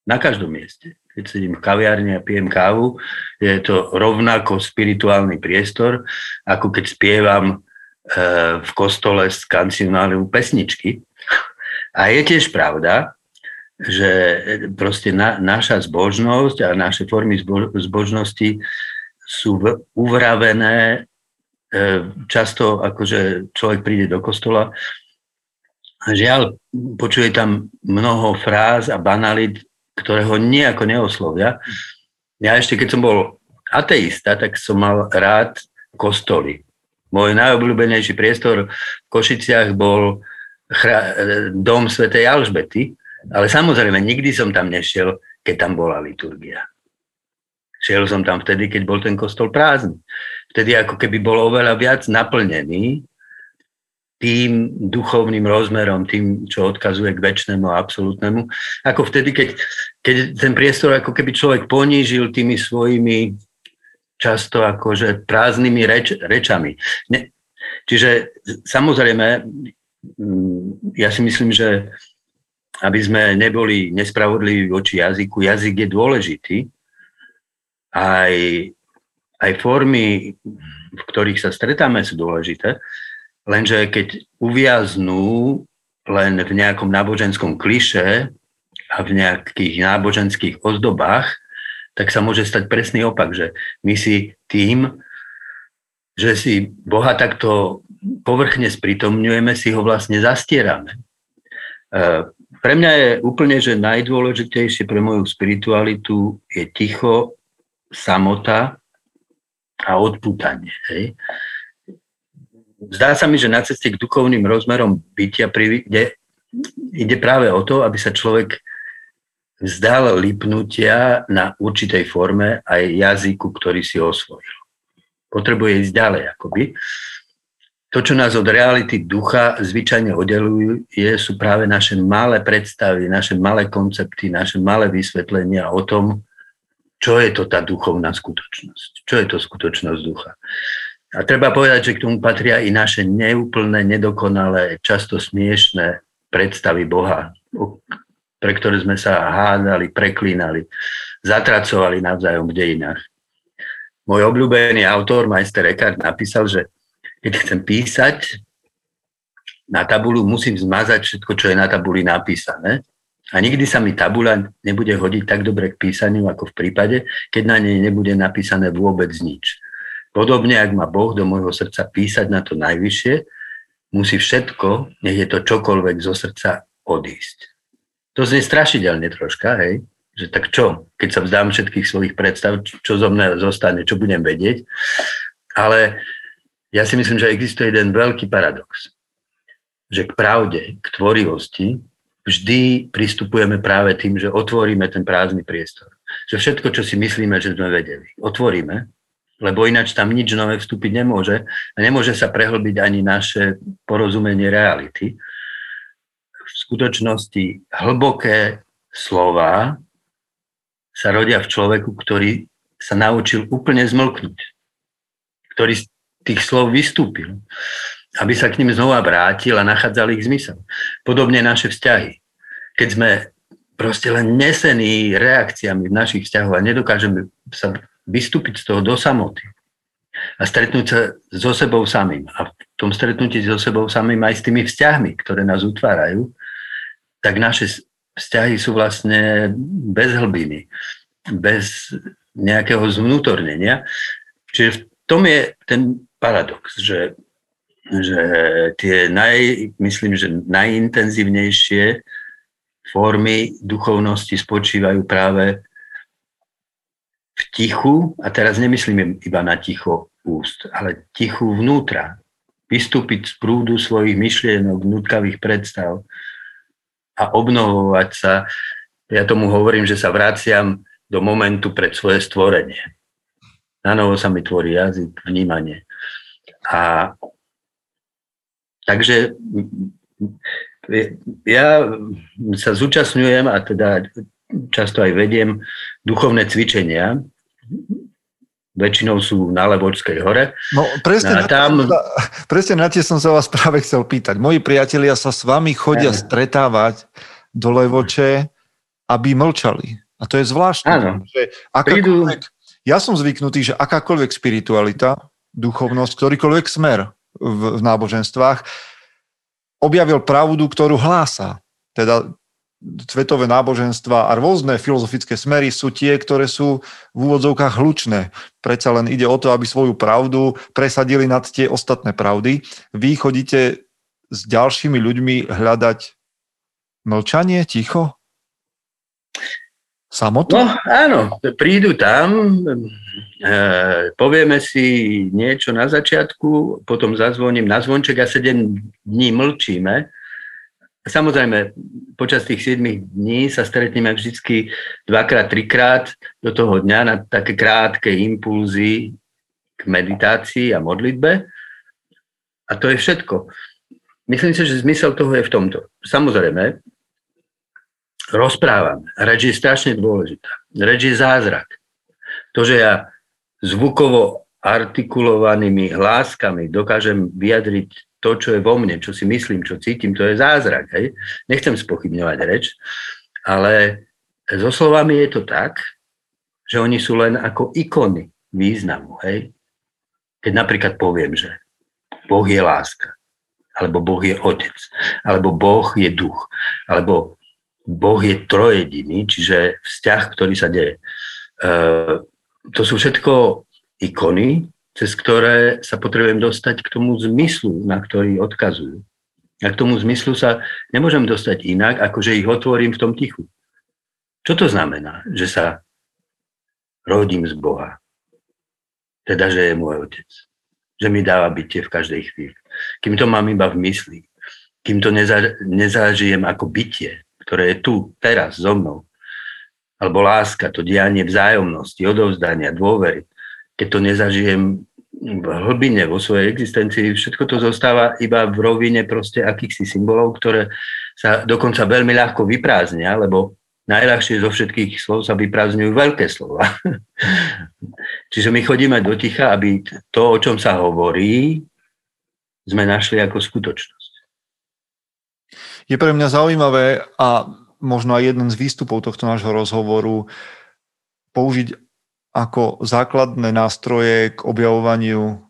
Na každom mieste keď sedím v kaviarni a pijem kávu, je to rovnako spirituálny priestor, ako keď spievam e, v kostole z kancionáliu pesničky. A je tiež pravda, že proste na, naša zbožnosť a naše formy zbo, zbožnosti sú v, uvravené e, často, akože človek príde do kostola a žiaľ, počuje tam mnoho fráz a banalit, ktoré ho nejako neoslovia. Ja ešte, keď som bol ateista, tak som mal rád kostoly. Môj najobľúbenejší priestor v Košiciach bol chra- dom svätej Alžbety, ale samozrejme nikdy som tam nešiel, keď tam bola liturgia. Šiel som tam vtedy, keď bol ten kostol prázdny. Vtedy ako keby bol oveľa viac naplnený tým duchovným rozmerom, tým, čo odkazuje k väčšnému a absolútnemu, ako vtedy, keď, keď ten priestor ako keby človek ponížil tými svojimi často akože prázdnymi reč, rečami. Ne, čiže samozrejme, mm, ja si myslím, že aby sme neboli nespravodliví voči jazyku, jazyk je dôležitý. Aj, aj formy, v ktorých sa stretáme, sú dôležité. Lenže keď uviaznú len v nejakom náboženskom kliše a v nejakých náboženských ozdobách, tak sa môže stať presný opak, že my si tým, že si Boha takto povrchne sprítomňujeme, si ho vlastne zastierame. E, pre mňa je úplne, že najdôležitejšie pre moju spiritualitu je ticho, samota a odputanie. Hej zdá sa mi, že na ceste k duchovným rozmerom bytia ide, ide práve o to, aby sa človek vzdal lipnutia na určitej forme aj jazyku, ktorý si osvojil. Potrebuje ísť ďalej, akoby. To, čo nás od reality ducha zvyčajne oddelujú, je, sú práve naše malé predstavy, naše malé koncepty, naše malé vysvetlenia o tom, čo je to tá duchovná skutočnosť. Čo je to skutočnosť ducha. A treba povedať, že k tomu patria i naše neúplné, nedokonalé, často smiešné predstavy Boha, pre ktoré sme sa hádali, preklínali, zatracovali navzájom v dejinách. Môj obľúbený autor, majster Eckhart, napísal, že keď chcem písať na tabulu, musím zmazať všetko, čo je na tabuli napísané. A nikdy sa mi tabula nebude hodiť tak dobre k písaniu, ako v prípade, keď na nej nebude napísané vôbec nič. Podobne, ak má Boh do môjho srdca písať na to najvyššie, musí všetko, nech je to čokoľvek zo srdca, odísť. To znie strašidelne troška, hej? Že tak čo, keď sa vzdám všetkých svojich predstav, čo zo mňa zostane, čo budem vedieť. Ale ja si myslím, že existuje jeden veľký paradox. Že k pravde, k tvorivosti vždy pristupujeme práve tým, že otvoríme ten prázdny priestor. Že všetko, čo si myslíme, že sme vedeli, otvoríme lebo ináč tam nič nové vstúpiť nemôže a nemôže sa prehlbiť ani naše porozumenie reality. V skutočnosti hlboké slova sa rodia v človeku, ktorý sa naučil úplne zmlknúť, ktorý z tých slov vystúpil. aby sa k ním znova vrátil a nachádzal ich zmysel. Podobne naše vzťahy. Keď sme proste len nesení reakciami v našich vzťahoch a nedokážeme sa vystúpiť z toho do samoty a stretnúť sa so sebou samým. A v tom stretnutí so sebou samým aj s tými vzťahmi, ktoré nás utvárajú, tak naše vzťahy sú vlastne bez hlbiny, bez nejakého zvnútornenia. Čiže v tom je ten paradox, že, že tie naj, myslím, že najintenzívnejšie formy duchovnosti spočívajú práve v tichu, a teraz nemyslím iba na ticho úst, ale tichu vnútra. Vystúpiť z prúdu svojich myšlienok, vnútkavých predstav a obnovovať sa. Ja tomu hovorím, že sa vraciam do momentu pred svoje stvorenie. Na novo sa mi tvorí jazyk, vnímanie. A takže ja sa zúčastňujem a teda často aj vediem duchovné cvičenia. Väčšinou sú na Levočskej hore. No presne, no, tam... na, tie, presne na tie som sa vás práve chcel pýtať. Moji priatelia sa s vami chodia stretávať do Levoče, aby mlčali. A to je zvláštne. Áno. Že akákoľvek, ja som zvyknutý, že akákoľvek spiritualita, duchovnosť, ktorýkoľvek smer v, v náboženstvách objavil pravdu, ktorú hlása. Teda svetové náboženstva a rôzne filozofické smery sú tie, ktoré sú v úvodzovkách hlučné. Predsa len ide o to, aby svoju pravdu presadili nad tie ostatné pravdy. Vy chodíte s ďalšími ľuďmi hľadať mlčanie, ticho? Samotu? No áno, prídu tam, e, povieme si niečo na začiatku, potom zazvoním na zvonček a 7 dní mlčíme. Samozrejme, počas tých 7 dní sa stretneme vždy dvakrát, trikrát do toho dňa na také krátke impulzy k meditácii a modlitbe. A to je všetko. Myslím si, že zmysel toho je v tomto. Samozrejme, rozprávam. Reč je strašne dôležitá. Reč je zázrak. To, že ja zvukovo artikulovanými hláskami dokážem vyjadriť to, čo je vo mne, čo si myslím, čo cítim, to je zázrak. Hej? Nechcem spochybňovať reč, ale so slovami je to tak, že oni sú len ako ikony významu. Hej? Keď napríklad poviem, že Boh je láska, alebo Boh je otec, alebo Boh je duch, alebo Boh je trojediný, čiže vzťah, ktorý sa deje. E, to sú všetko ikony, cez ktoré sa potrebujem dostať k tomu zmyslu, na ktorý odkazujú. A k tomu zmyslu sa nemôžem dostať inak, ako že ich otvorím v tom tichu. Čo to znamená? Že sa rodím z Boha. Teda, že je môj otec. Že mi dáva bytie v každej chvíli. Kým to mám iba v mysli. Kým to neza, nezažijem ako bytie, ktoré je tu, teraz, so mnou. Alebo láska, to dianie vzájomnosti, odovzdania, dôvery. Keď to nezažijem v hlbine, vo svojej existencii, všetko to zostáva iba v rovine proste akýchsi symbolov, ktoré sa dokonca veľmi ľahko vyprázdnia, lebo najľahšie zo všetkých slov sa vyprázdňujú veľké slova. Čiže my chodíme do ticha, aby to, o čom sa hovorí, sme našli ako skutočnosť. Je pre mňa zaujímavé a možno aj jeden z výstupov tohto nášho rozhovoru použiť ako základné nástroje k objavovaniu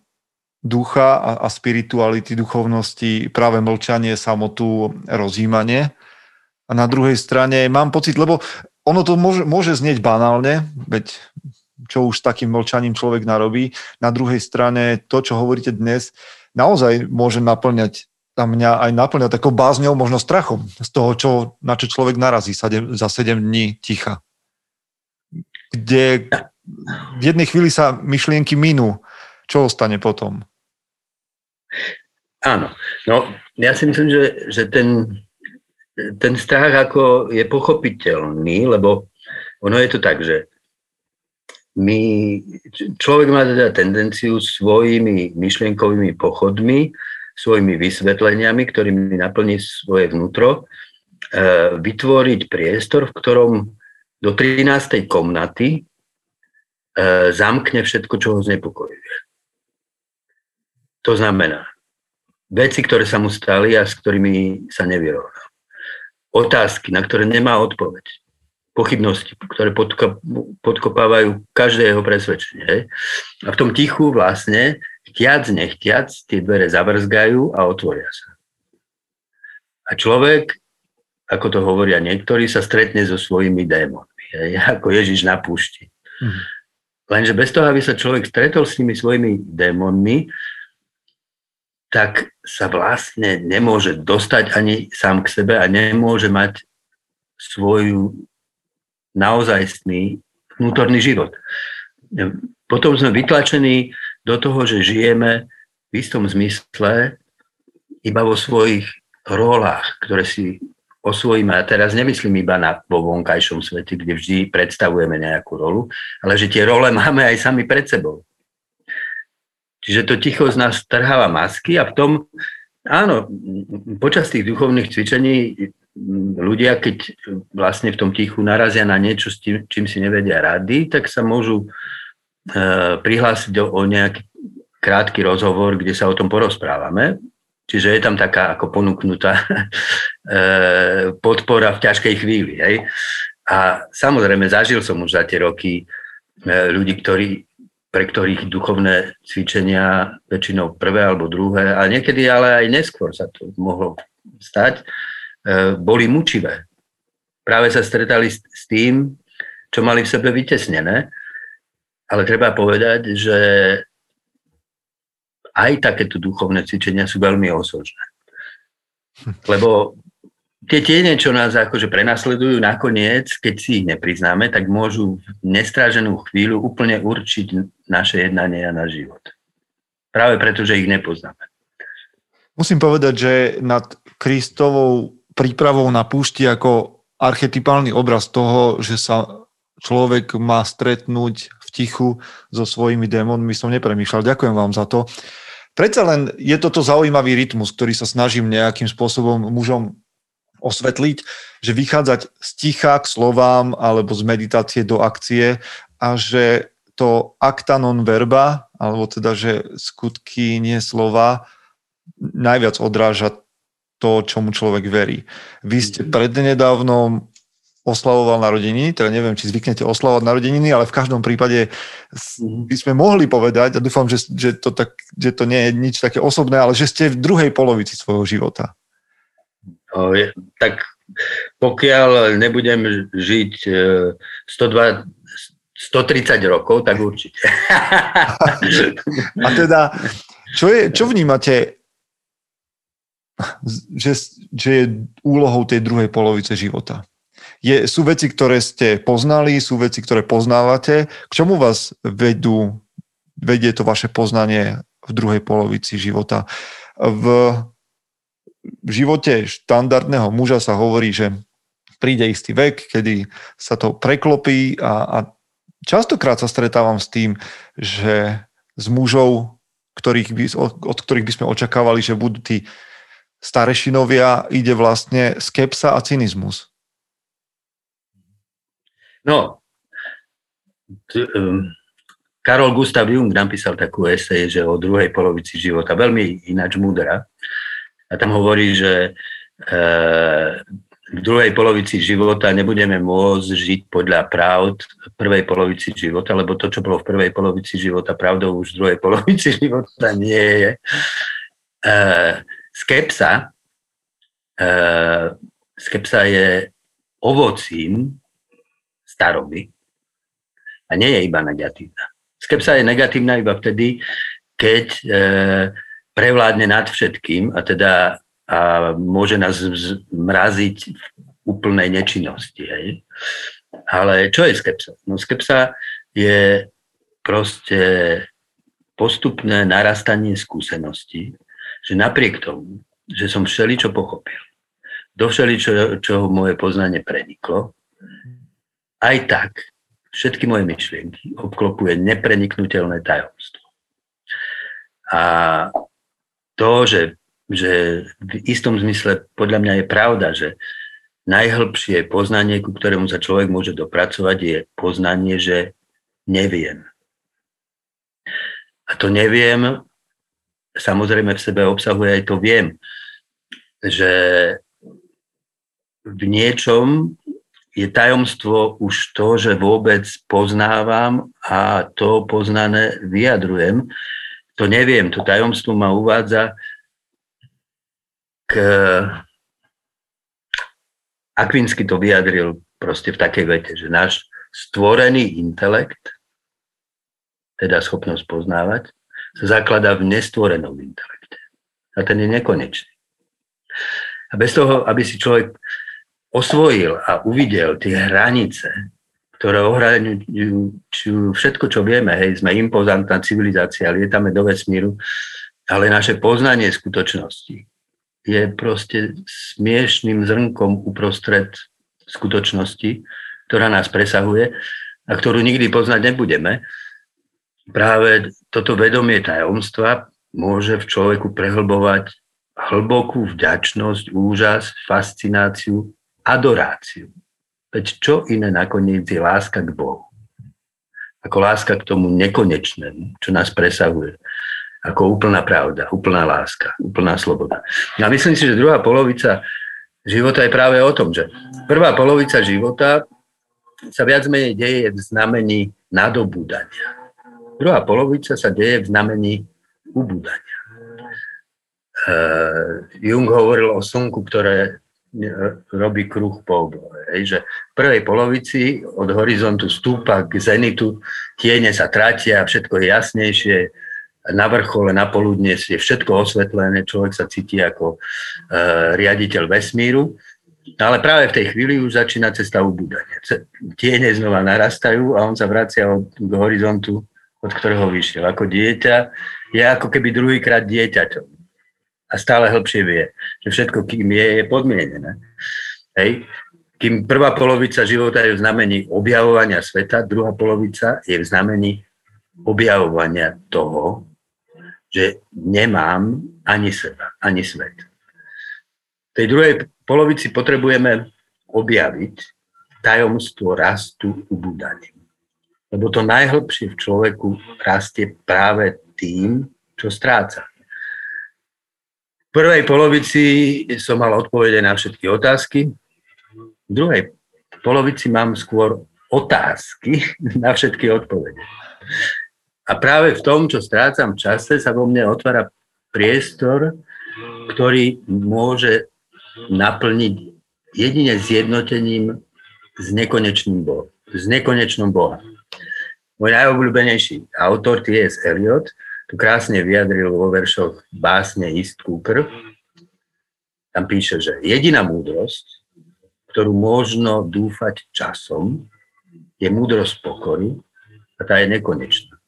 ducha a, a spirituality, duchovnosti, práve mlčanie, samotu, rozjímanie. A na druhej strane mám pocit, lebo ono to môže, môže znieť banálne, veď čo už takým mlčaním človek narobí. Na druhej strane to, čo hovoríte dnes, naozaj môže naplňať a mňa aj naplňa takou bázňou, možno strachom z toho, čo, na čo človek narazí za 7 dní ticha. Kde v jednej chvíli sa myšlienky minú. Čo ostane potom? Áno. No, ja si myslím, že, že ten, ten strach ako je pochopiteľný, lebo ono je to tak, že my, človek má teda tendenciu svojimi myšlienkovými pochodmi svojimi vysvetleniami, ktorými naplní svoje vnútro, e, vytvoriť priestor, v ktorom do 13. komnaty zamkne všetko, čo ho znepokojuje. To znamená, veci, ktoré sa mu stali a s ktorými sa nevyrovnal. Otázky, na ktoré nemá odpoveď. Pochybnosti, ktoré podkopávajú každé jeho presvedčenie. A v tom tichu vlastne, chtiac, nechtiac, tie dvere zavrzgajú a otvoria sa. A človek, ako to hovoria niektorí, sa stretne so svojimi démonmi. Ako Ježiš na púšti. Mhm. Lenže bez toho, aby sa človek stretol s tými svojimi démonmi, tak sa vlastne nemôže dostať ani sám k sebe a nemôže mať svoju naozajstný vnútorný život. Potom sme vytlačení do toho, že žijeme v istom zmysle iba vo svojich rolách, ktoré si osvojíme. A teraz nemyslím iba na vo vonkajšom svete, kde vždy predstavujeme nejakú rolu, ale že tie role máme aj sami pred sebou. Čiže to ticho z nás trháva masky a v tom, áno, počas tých duchovných cvičení ľudia, keď vlastne v tom tichu narazia na niečo, s tým, čím si nevedia rady, tak sa môžu e, prihlásiť o, o nejaký krátky rozhovor, kde sa o tom porozprávame. Čiže je tam taká ako ponúknutá e, podpora v ťažkej chvíli. Hej? A samozrejme, zažil som už za tie roky e, ľudí, ktorí pre ktorých duchovné cvičenia väčšinou prvé alebo druhé, a niekedy ale aj neskôr sa to mohlo stať, e, boli mučivé. Práve sa stretali s tým, čo mali v sebe vytesnené, ale treba povedať, že aj takéto duchovné cvičenia sú veľmi osožné. Lebo tie tiene, čo nás akože prenasledujú nakoniec, keď si ich nepriznáme, tak môžu v nestráženú chvíľu úplne určiť naše jednanie a náš život. Práve preto, že ich nepoznáme. Musím povedať, že nad Kristovou prípravou na púšti ako archetypálny obraz toho, že sa človek má stretnúť v tichu so svojimi démonmi, som nepremýšľal. Ďakujem vám za to. Predsa len je toto zaujímavý rytmus, ktorý sa snažím nejakým spôsobom mužom osvetliť, že vychádzať z ticha k slovám alebo z meditácie do akcie a že to acta non verba, alebo teda, že skutky, nie slova, najviac odráža to, čomu človek verí. Vy ste mhm. prednedávnom oslavoval narodeniny, teda neviem, či zvyknete oslavovať narodeniny, ale v každom prípade mhm. by sme mohli povedať, a dúfam, že, že, to, tak, že to nie je nič také osobné, ale že ste v druhej polovici svojho života. No, je, tak pokiaľ nebudem žiť 102, 130 rokov, tak určite. A teda, čo, je, čo vnímate, že, že je úlohou tej druhej polovice života? Je, sú veci, ktoré ste poznali, sú veci, ktoré poznávate. K čomu vás vedú, vedie to vaše poznanie v druhej polovici života? V živote štandardného muža sa hovorí, že príde istý vek, kedy sa to preklopí a, a častokrát sa stretávam s tým, že z mužov, ktorých by, od ktorých by sme očakávali, že budú tí starešinovia, ide vlastne skepsa a cynizmus. No, t- um, Karol Gustav Jung napísal takú esej, že o druhej polovici života, veľmi ináč múdra, a tam hovorí, že e, v druhej polovici života nebudeme môcť žiť podľa pravd prvej polovici života, lebo to, čo bolo v prvej polovici života pravdou, už v druhej polovici života nie je. E, skepsa, e, skepsa je ovocím staroby a nie je iba negatívna. Skepsa je negatívna iba vtedy, keď e, prevládne nad všetkým a teda a môže nás zmraziť v úplnej nečinnosti. Hej. Ale čo je skepsa? No skepsa je proste postupné narastanie skúseností, že napriek tomu, že som všeličo pochopil, do všeličo, čo moje poznanie preniklo, aj tak všetky moje myšlienky obklopuje nepreniknutelné tajomstvo. A to, že, že v istom zmysle podľa mňa je pravda, že najhlbšie poznanie, ku ktorému sa človek môže dopracovať, je poznanie, že neviem. A to neviem samozrejme v sebe obsahuje aj to viem, že v niečom je tajomstvo už to, že vôbec poznávam a to poznané vyjadrujem. To neviem, to tajomstvo ma uvádza k... Akvinsky to vyjadril proste v takej vete, že náš stvorený intelekt, teda schopnosť poznávať, sa zakladá v nestvorenom intelekte. A ten je nekonečný. A bez toho, aby si človek osvojil a uvidel tie hranice, ktoré ohraňujú všetko, čo vieme. Hej, sme impozantná civilizácia, lietame do vesmíru, ale naše poznanie skutočnosti je proste smiešným zrnkom uprostred skutočnosti, ktorá nás presahuje a ktorú nikdy poznať nebudeme. Práve toto vedomie tajomstva môže v človeku prehlbovať hlbokú vďačnosť, úžas, fascináciu adoráciu. Veď čo iné nakoniec je láska k Bohu? Ako láska k tomu nekonečnému, čo nás presahuje. Ako úplná pravda, úplná láska, úplná sloboda. A myslím si, že druhá polovica života je práve o tom, že prvá polovica života sa viac menej deje v znamení nadobúdania. Druhá polovica sa deje v znamení ubúdania. Uh, Jung hovoril o slnku, ktoré robí kruh po oblohe. Hej, že v prvej polovici od horizontu stúpa k zenitu, tiene sa tratia, všetko je jasnejšie, na vrchole, na poludne je všetko osvetlené, človek sa cíti ako uh, riaditeľ vesmíru, ale práve v tej chvíli už začína cesta ubúdania. Tiene znova narastajú a on sa vracia od, k horizontu, od ktorého vyšiel. Ako dieťa je ako keby druhýkrát dieťaťom a stále hĺbšie vie, že všetko, kým je, je podmienené. Hej. Kým prvá polovica života je v znamení objavovania sveta, druhá polovica je v znamení objavovania toho, že nemám ani seba, ani svet. V tej druhej polovici potrebujeme objaviť tajomstvo rastu ubúdaním. Lebo to najhlbšie v človeku rastie práve tým, čo stráca. V prvej polovici som mal odpovede na všetky otázky. V druhej polovici mám skôr otázky na všetky odpovede. A práve v tom, čo strácam v čase, sa vo mne otvára priestor, ktorý môže naplniť jedine zjednotením s nekonečným Bohom. S nekonečnom Boha. Môj najobľúbenejší autor T.S. Eliot tu krásne vyjadril vo veršoch básne East Cooper. Tam píše, že jediná múdrosť, ktorú možno dúfať časom, je múdrosť pokory a tá je nekonečná.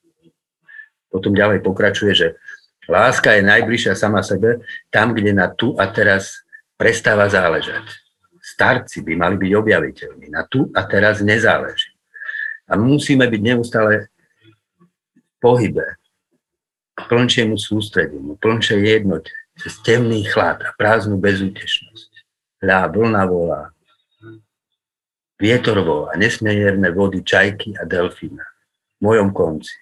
Potom ďalej pokračuje, že láska je najbližšia sama sebe tam, kde na tu a teraz prestáva záležať. Starci by mali byť objaviteľní. Na tu a teraz nezáleží. A musíme byť neustále v pohybe, plnšiemu sústredeniu, plnšej jednote, cez temný chlad a prázdnu bezútešnosť. Hľa, vlna volá, vietor volá, nesmierne vody čajky a delfína. V mojom konci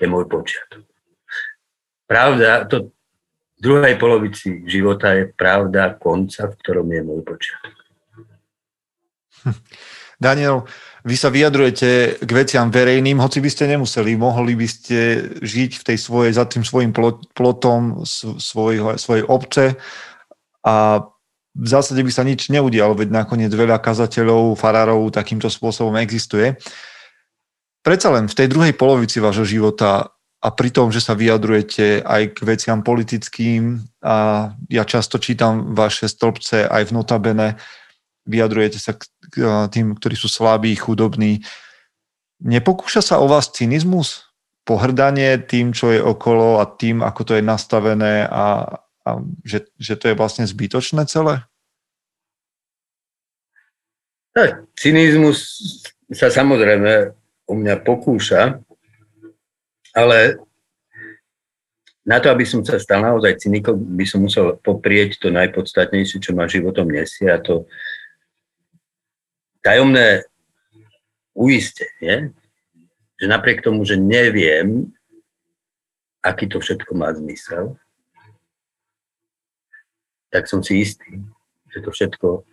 je môj počiatok. Pravda, to v druhej polovici života je pravda konca, v ktorom je môj počiatok. Daniel, vy sa vyjadrujete k veciam verejným, hoci by ste nemuseli, mohli by ste žiť v tej svojej, za tým svojim plotom svojho, svojej obce a v zásade by sa nič neudialo, veď nakoniec veľa kazateľov, farárov takýmto spôsobom existuje. Predsa len v tej druhej polovici vášho života a pri tom, že sa vyjadrujete aj k veciam politickým a ja často čítam vaše stĺpce aj v notabene, vyjadrujete sa k tým, ktorí sú slabí, chudobní. Nepokúša sa o vás cynizmus? Pohrdanie tým, čo je okolo a tým, ako to je nastavené a, a že, že to je vlastne zbytočné celé? Tak, cynizmus sa samozrejme u mňa pokúša, ale na to, aby som sa stal naozaj cynikom, by som musel poprieť to najpodstatnejšie, čo ma životom nesie a to tajomné uistenie, že napriek tomu, že neviem, aký to všetko má zmysel, tak som si istý, že to všetko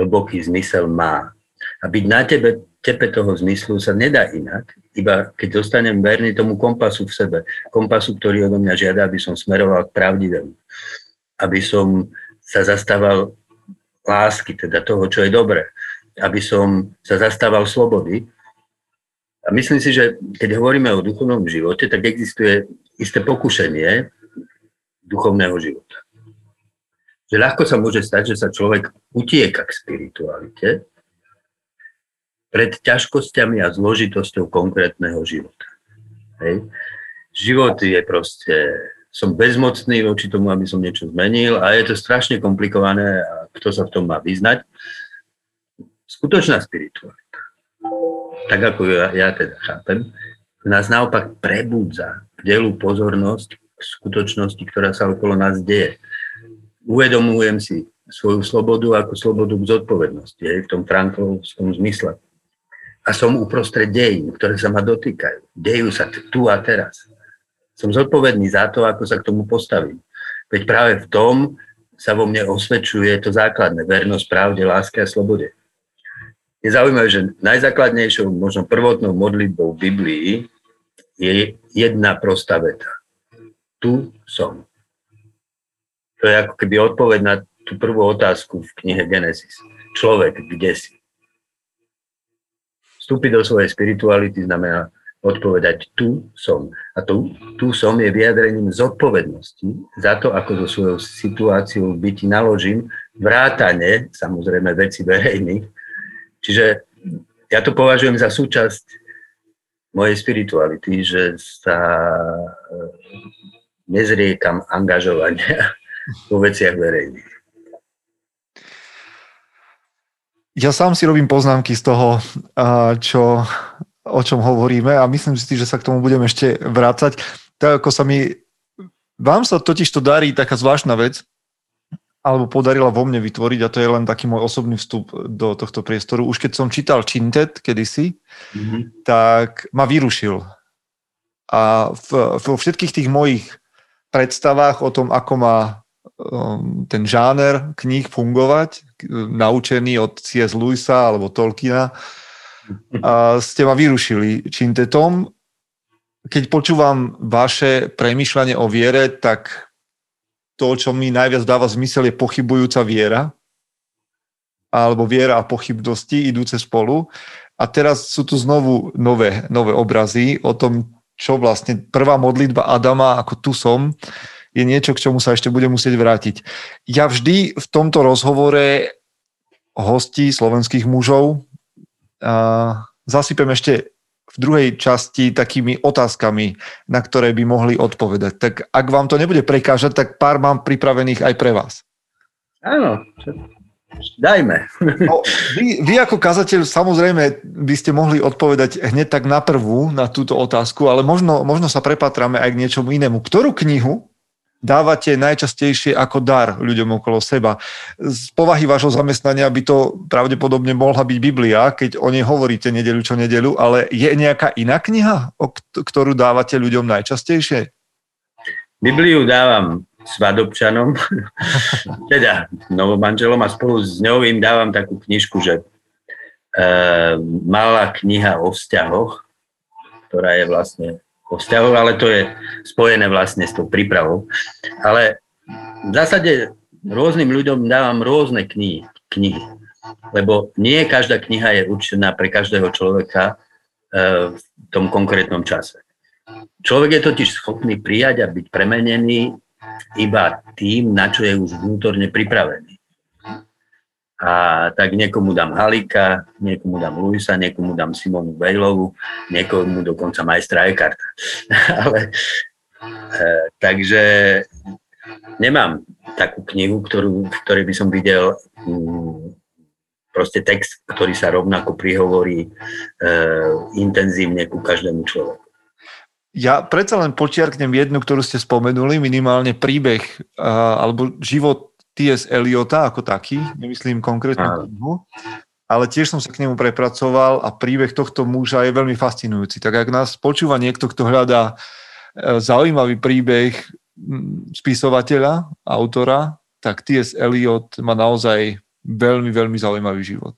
hlboký zmysel má. A byť na tebe, tepe toho zmyslu sa nedá inak, iba keď dostanem verný tomu kompasu v sebe. Kompasu, ktorý odo mňa žiada, aby som smeroval k pravdivému. Aby som sa zastával lásky, teda toho, čo je dobré. Aby som sa zastával slobody. A myslím si, že keď hovoríme o duchovnom živote, tak existuje isté pokušenie duchovného života. Že ľahko sa môže stať, že sa človek utieka k spiritualite pred ťažkosťami a zložitosťou konkrétneho života. Hej. Život je proste, som bezmocný voči tomu, aby som niečo zmenil a je to strašne komplikované a kto sa v tom má vyznať. Skutočná spiritualita, tak ako ja, ja teda chápem, nás naopak prebudza delú pozornosť k skutočnosti, ktorá sa okolo nás deje. Uvedomujem si svoju slobodu ako slobodu k zodpovednosti, aj v tom franklovskom zmysle. A som uprostred dejín, ktoré sa ma dotýkajú. Dejú sa tu a teraz. Som zodpovedný za to, ako sa k tomu postavím. Veď práve v tom sa vo mne osvedčuje to základné, vernosť, pravde, láske a slobode. Je zaujímavé, že najzákladnejšou, možno prvotnou modlitbou v Biblii je jedna prostá veta. Tu som. To je ako keby odpoveď na tú prvú otázku v knihe Genesis. Človek, kde si? Vstúpiť do svojej spirituality znamená odpovedať tu som. A tu, tu som je vyjadrením zodpovednosti za to, ako so svojou situáciou v byti naložím, vrátane, samozrejme, veci verejných. Čiže ja to považujem za súčasť mojej spirituality, že sa e, nezriekam angažovania vo veciach verejných. Ja sám si robím poznámky z toho, čo, o čom hovoríme a myslím si, že sa k tomu budem ešte vrácať. Tak ako sa mi... Vám sa totiž to darí taká zvláštna vec, alebo podarila vo mne vytvoriť a to je len taký môj osobný vstup do tohto priestoru. Už keď som čítal Chintet kedysi, mm-hmm. tak ma vyrušil. A vo všetkých tých mojich predstavách o tom, ako má um, ten žáner kníh fungovať, naučený od C.S. Lewisa alebo Tolkiena, a ste ma vyrušili Chintetom. Keď počúvam vaše premyšľanie o viere, tak to, čo mi najviac dáva zmysel, je pochybujúca viera, alebo viera a pochybnosti idúce spolu. A teraz sú tu znovu nové, nové obrazy o tom, čo vlastne prvá modlitba Adama, ako tu som, je niečo, k čomu sa ešte budem musieť vrátiť. Ja vždy v tomto rozhovore hostí slovenských mužov a zasypem ešte v druhej časti takými otázkami, na ktoré by mohli odpovedať. Tak ak vám to nebude prekážať, tak pár mám pripravených aj pre vás. Áno, dajme. No, vy, vy ako kazateľ samozrejme by ste mohli odpovedať hneď tak na prvú, na túto otázku, ale možno, možno sa prepatráme aj k niečomu inému. Ktorú knihu dávate najčastejšie ako dar ľuďom okolo seba. Z povahy vášho zamestnania by to pravdepodobne mohla byť Biblia, keď o nej hovoríte nedelu čo nedelu, ale je nejaká iná kniha, ktorú dávate ľuďom najčastejšie? Bibliu dávam svadobčanom, teda novomanželom a spolu s ňou im dávam takú knižku, že e, malá kniha o vzťahoch, ktorá je vlastne o vzťahoch, ale to je spojené vlastne s tou prípravou. Ale v zásade rôznym ľuďom dávam rôzne knihy, knihy lebo nie každá kniha je určená pre každého človeka e, v tom konkrétnom čase. Človek je totiž schopný prijať a byť premenený iba tým, na čo je už vnútorne pripravený a tak niekomu dám Halika, niekomu dám Luisa, niekomu dám Simonu Bejlovu, niekomu dokonca majstra Ekarta. Ale, e, takže nemám takú knihu, ktorú, v ktorej by som videl mm, proste text, ktorý sa rovnako prihovorí e, intenzívne ku každému človeku. Ja predsa len počiarknem jednu, ktorú ste spomenuli, minimálne príbeh alebo život T.S. Eliota ako taký, nemyslím konkrétnu knihu, ale tiež som sa k nemu prepracoval a príbeh tohto muža je veľmi fascinujúci. Tak ak nás počúva niekto, kto hľadá e, zaujímavý príbeh spisovateľa, autora, tak T.S. Eliot má naozaj veľmi, veľmi zaujímavý život.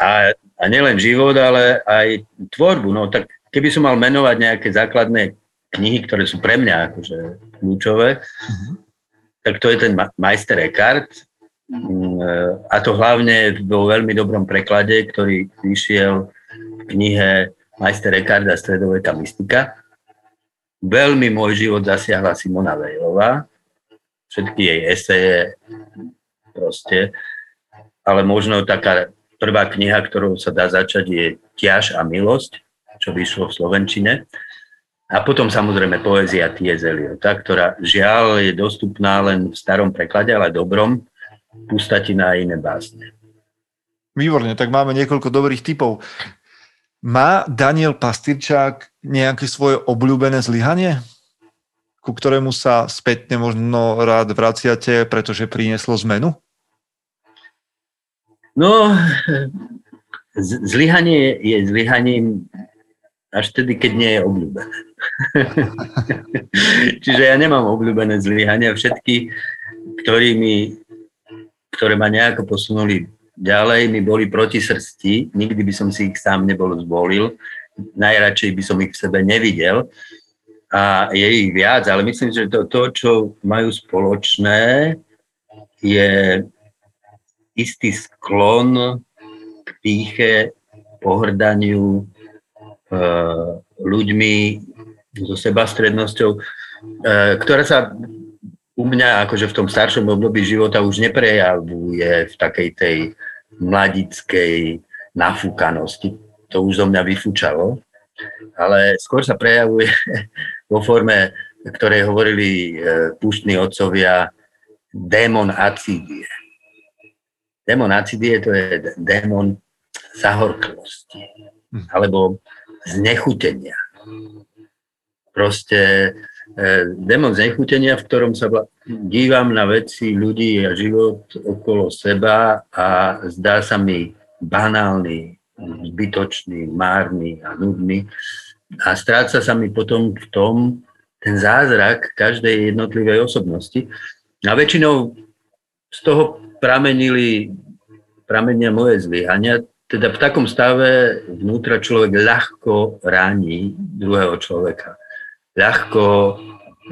A, a nielen život, ale aj tvorbu. No tak keby som mal menovať nejaké základné knihy, ktoré sú pre mňa akože kľúčové, uh-huh. Tak to je ten Majster Eckhart, mm, a to hlavne vo veľmi dobrom preklade, ktorý vyšiel v knihe Majster Eckhart a stredoveká mystika. Veľmi môj život zasiahla Simona Vejlová, všetky jej eseje proste, ale možno taká prvá kniha, ktorou sa dá začať, je Tiaž a milosť, čo vyšlo v Slovenčine. A potom samozrejme poézia T.S. Eliota, ktorá žiaľ je dostupná len v starom preklade, ale dobrom, pustatina a iné básne. Výborne, tak máme niekoľko dobrých typov. Má Daniel Pastyrčák nejaké svoje obľúbené zlyhanie, ku ktorému sa spätne možno rád vraciate, pretože prinieslo zmenu? No, zlyhanie je zlyhaním až vtedy, keď nie je obľúbené. Čiže ja nemám obľúbené zlyhania. Všetky, ktorí mi, ktoré ma nejako posunuli ďalej, mi boli proti srsti. Nikdy by som si ich sám nebol zvolil. Najradšej by som ich v sebe nevidel. A je ich viac, ale myslím, že to, to čo majú spoločné, je istý sklon k píche, pohrdaniu, Eh, ľuďmi so sebastrednosťou, eh, ktorá sa u mňa akože v tom staršom období života už neprejavuje v takej tej mladickej nafúkanosti. To už zo mňa vyfúčalo. Ale skôr sa prejavuje vo forme, ktorej hovorili eh, púštni otcovia, démon acidie. Démon acidie to je démon zahorklosti. Hm. Alebo znechutenia. Proste e, démon znechutenia, v ktorom sa dívam na veci, ľudí a život okolo seba a zdá sa mi banálny, zbytočný, márny a nudný. A stráca sa mi potom v tom ten zázrak každej jednotlivej osobnosti. A väčšinou z toho pramenili, pramenia moje zlyhania, teda v takom stave vnútra človek ľahko ráni druhého človeka. Ľahko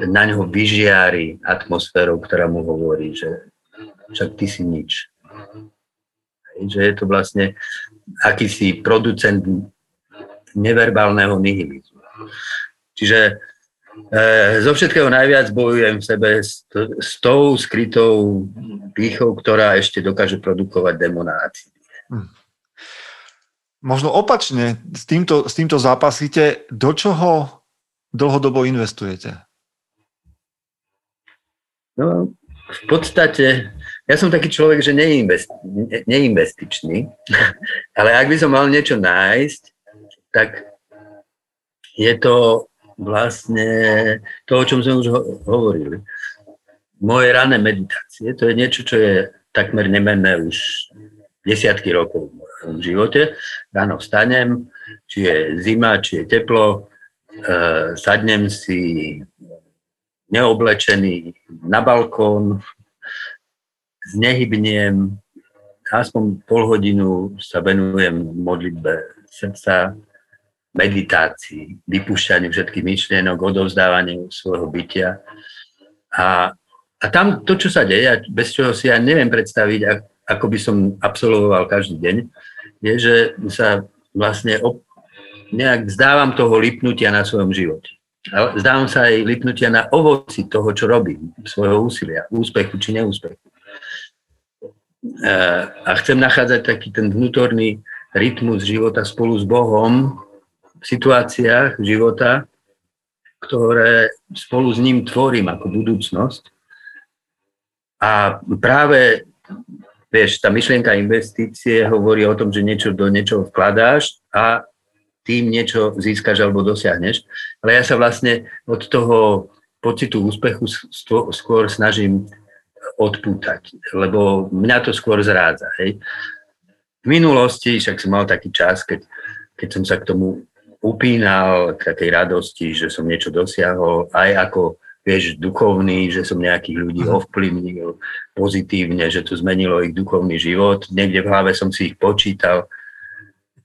na ňo vyžiari atmosférou, ktorá mu hovorí, že však ty si nič. Že je to vlastne akýsi producent neverbálneho nihilizmu. Čiže e, zo všetkého najviac bojujem v sebe s, s tou skrytou pýchou, ktorá ešte dokáže produkovať demonáciu. Hm. Možno opačne, s týmto, s týmto zápasíte, do čoho dlhodobo investujete? No, v podstate, ja som taký človek, že neinvest, ne, neinvestičný, ale ak by som mal niečo nájsť, tak je to vlastne to, o čom sme už ho- hovorili. Moje rané meditácie, to je niečo, čo je takmer nemenné už desiatky rokov v živote. Ráno vstanem, či je zima, či je teplo, sadnem si neoblečený na balkón, znehybniem, aspoň pol hodinu sa venujem modlitbe srdca, meditácii, vypúšťaniu všetkých myšlienok, odovzdávaniu svojho bytia. A, a tam to, čo sa deje, bez čoho si ja neviem predstaviť, ako by som absolvoval každý deň, je, že sa vlastne nejak vzdávam toho lipnutia na svojom živote. Zdávam sa aj lipnutia na ovoci toho, čo robím, svojho úsilia, úspechu či neúspechu. A chcem nachádzať taký ten vnútorný rytmus života spolu s Bohom v situáciách života, ktoré spolu s ním tvorím ako budúcnosť. A práve Vieš, tá myšlienka investície hovorí o tom, že niečo do niečoho vkladáš a tým niečo získaš alebo dosiahneš. Ale ja sa vlastne od toho pocitu úspechu skôr snažím odpútať, lebo mňa to skôr zrádza. Hej. V minulosti však som mal taký čas, keď, keď som sa k tomu upínal, k takej radosti, že som niečo dosiahol, aj ako vieš, duchovný, že som nejakých ľudí ovplyvnil pozitívne, že to zmenilo ich duchovný život. Niekde v hlave som si ich počítal,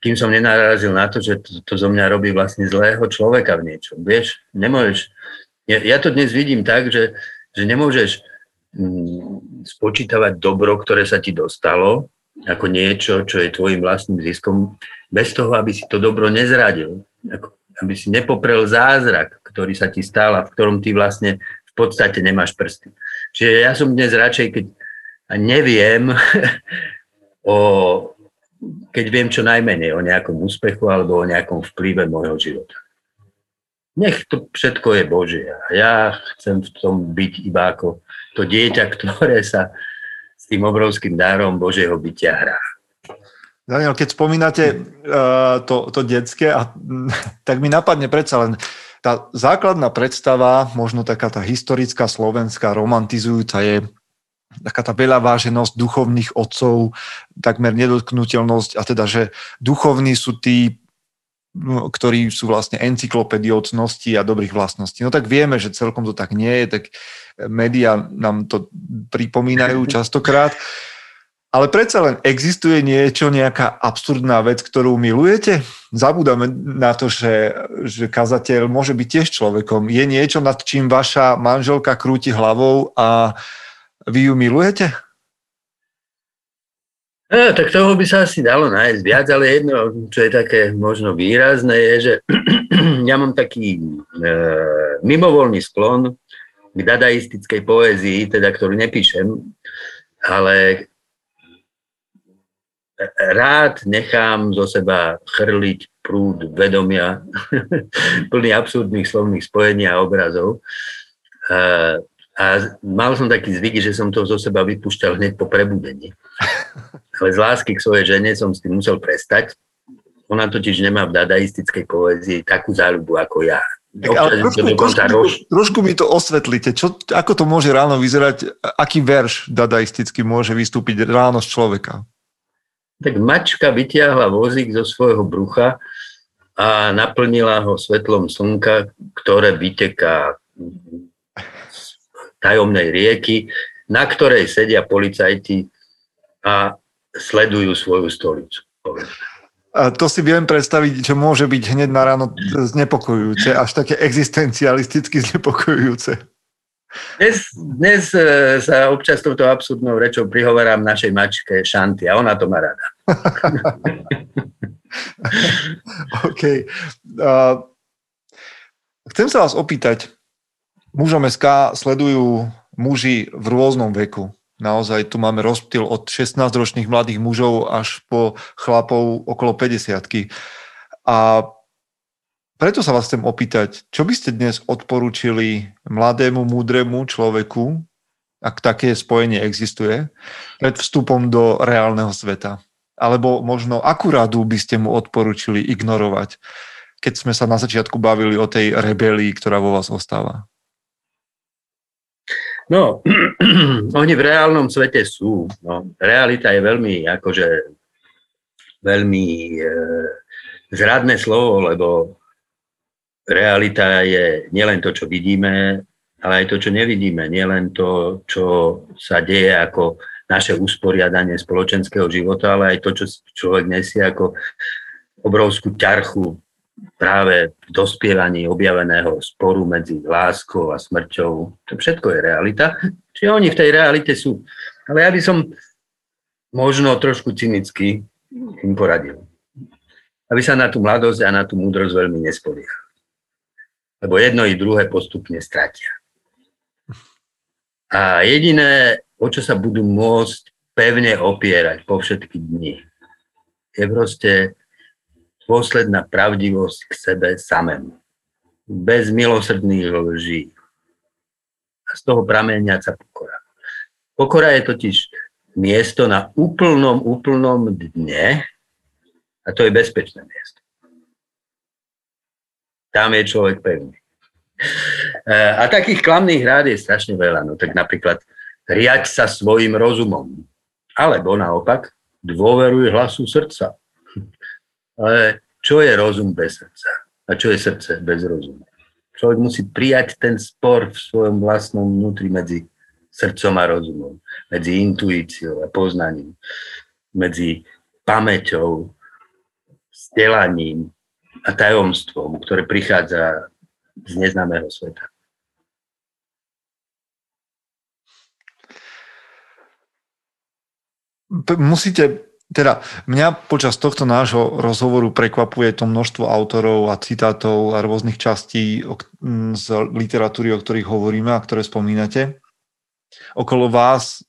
kým som nenarazil na to, že to, to zo mňa robí vlastne zlého človeka v niečom. Vieš, nemôžeš, ja, ja to dnes vidím tak, že, že nemôžeš mm, spočítavať dobro, ktoré sa ti dostalo, ako niečo, čo je tvojim vlastným ziskom, bez toho, aby si to dobro nezradil. Ako, aby si nepoprel zázrak, ktorý sa ti stal a v ktorom ty vlastne v podstate nemáš prsty. Čiže ja som dnes radšej, keď neviem o, keď viem čo najmenej o nejakom úspechu alebo o nejakom vplyve môjho života. Nech to všetko je Božie. A ja chcem v tom byť iba ako to dieťa, ktoré sa s tým obrovským dárom Božieho bytia hrá. Daniel, keď spomínate uh, to, to detské, a, tak mi napadne predsa len tá základná predstava, možno taká tá historická slovenská romantizujúca je taká tá veľa váženosť duchovných otcov, takmer nedotknutelnosť a teda, že duchovní sú tí, no, ktorí sú vlastne encyklopédiou cnosti a dobrých vlastností. No tak vieme, že celkom to tak nie je, tak médiá nám to pripomínajú častokrát. Ale predsa len existuje niečo, nejaká absurdná vec, ktorú milujete? Zabúdame na to, že, že kazateľ môže byť tiež človekom. Je niečo, nad čím vaša manželka krúti hlavou a vy ju milujete? No, tak toho by sa asi dalo nájsť viac, ale jedno, čo je také možno výrazné, je, že ja mám taký e, mimovolný sklon k dadaistickej poézii, teda ktorú nepíšem, ale rád nechám zo seba chrliť prúd vedomia, plný absurdných slovných spojení a obrazov. A, a mal som taký zvyk, že som to zo seba vypúšťal hneď po prebudení. Ale z lásky k svojej žene som s tým musel prestať. Ona totiž nemá v dadaistickej poézii takú záľubu ako ja. Tak, ale trošku, trošku, rož... trošku mi to osvetlite. Čo, ako to môže ráno vyzerať? Aký verš dadaisticky môže vystúpiť ráno z človeka? tak mačka vytiahla vozík zo svojho brucha a naplnila ho svetlom slnka, ktoré vyteká tajomnej rieky, na ktorej sedia policajti a sledujú svoju stolicu. A to si viem predstaviť, čo môže byť hneď na ráno znepokojujúce, až také existencialisticky znepokojujúce. Dnes, dnes e, sa občas touto absurdnou rečou prihovorám našej mačke Šanty a ona to má rada. OK. Uh, chcem sa vás opýtať, mužom SK sledujú muži v rôznom veku. Naozaj tu máme rozptyl od 16-ročných mladých mužov až po chlapov okolo 50 A preto sa vás chcem opýtať, čo by ste dnes odporúčili mladému, múdremu človeku, ak také spojenie existuje, pred vstupom do reálneho sveta? Alebo možno akú radu by ste mu odporúčili ignorovať, keď sme sa na začiatku bavili o tej rebelii, ktorá vo vás ostáva? No, oni v reálnom svete sú. No, realita je veľmi, akože, veľmi e, zradné slovo, lebo realita je nielen to, čo vidíme, ale aj to, čo nevidíme. Nielen to, čo sa deje ako naše usporiadanie spoločenského života, ale aj to, čo človek nesie ako obrovskú ťarchu práve v dospievaní objaveného sporu medzi láskou a smrťou. To všetko je realita. Čiže oni v tej realite sú. Ale ja by som možno trošku cynicky im poradil. Aby sa na tú mladosť a na tú múdrosť veľmi nespoliehali lebo jedno i druhé postupne stratia. A jediné, o čo sa budú môcť pevne opierať po všetky dni, je proste dôsledná pravdivosť k sebe samému. Bez milosrdných lží. A z toho prameniaca pokora. Pokora je totiž miesto na úplnom, úplnom dne a to je bezpečné miesto tam je človek pevný. E, a takých klamných rád je strašne veľa. No tak napríklad riať sa svojim rozumom. Alebo naopak, dôveruj hlasu srdca. Ale čo je rozum bez srdca? A čo je srdce bez rozumu? Človek musí prijať ten spor v svojom vlastnom vnútri medzi srdcom a rozumom, medzi intuíciou a poznaním, medzi pamäťou, vzdelaním a tajomstvom, ktoré prichádza z neznámeho sveta. Musíte, teda mňa počas tohto nášho rozhovoru prekvapuje to množstvo autorov a citátov a rôznych častí z literatúry, o ktorých hovoríme a ktoré spomínate. Okolo vás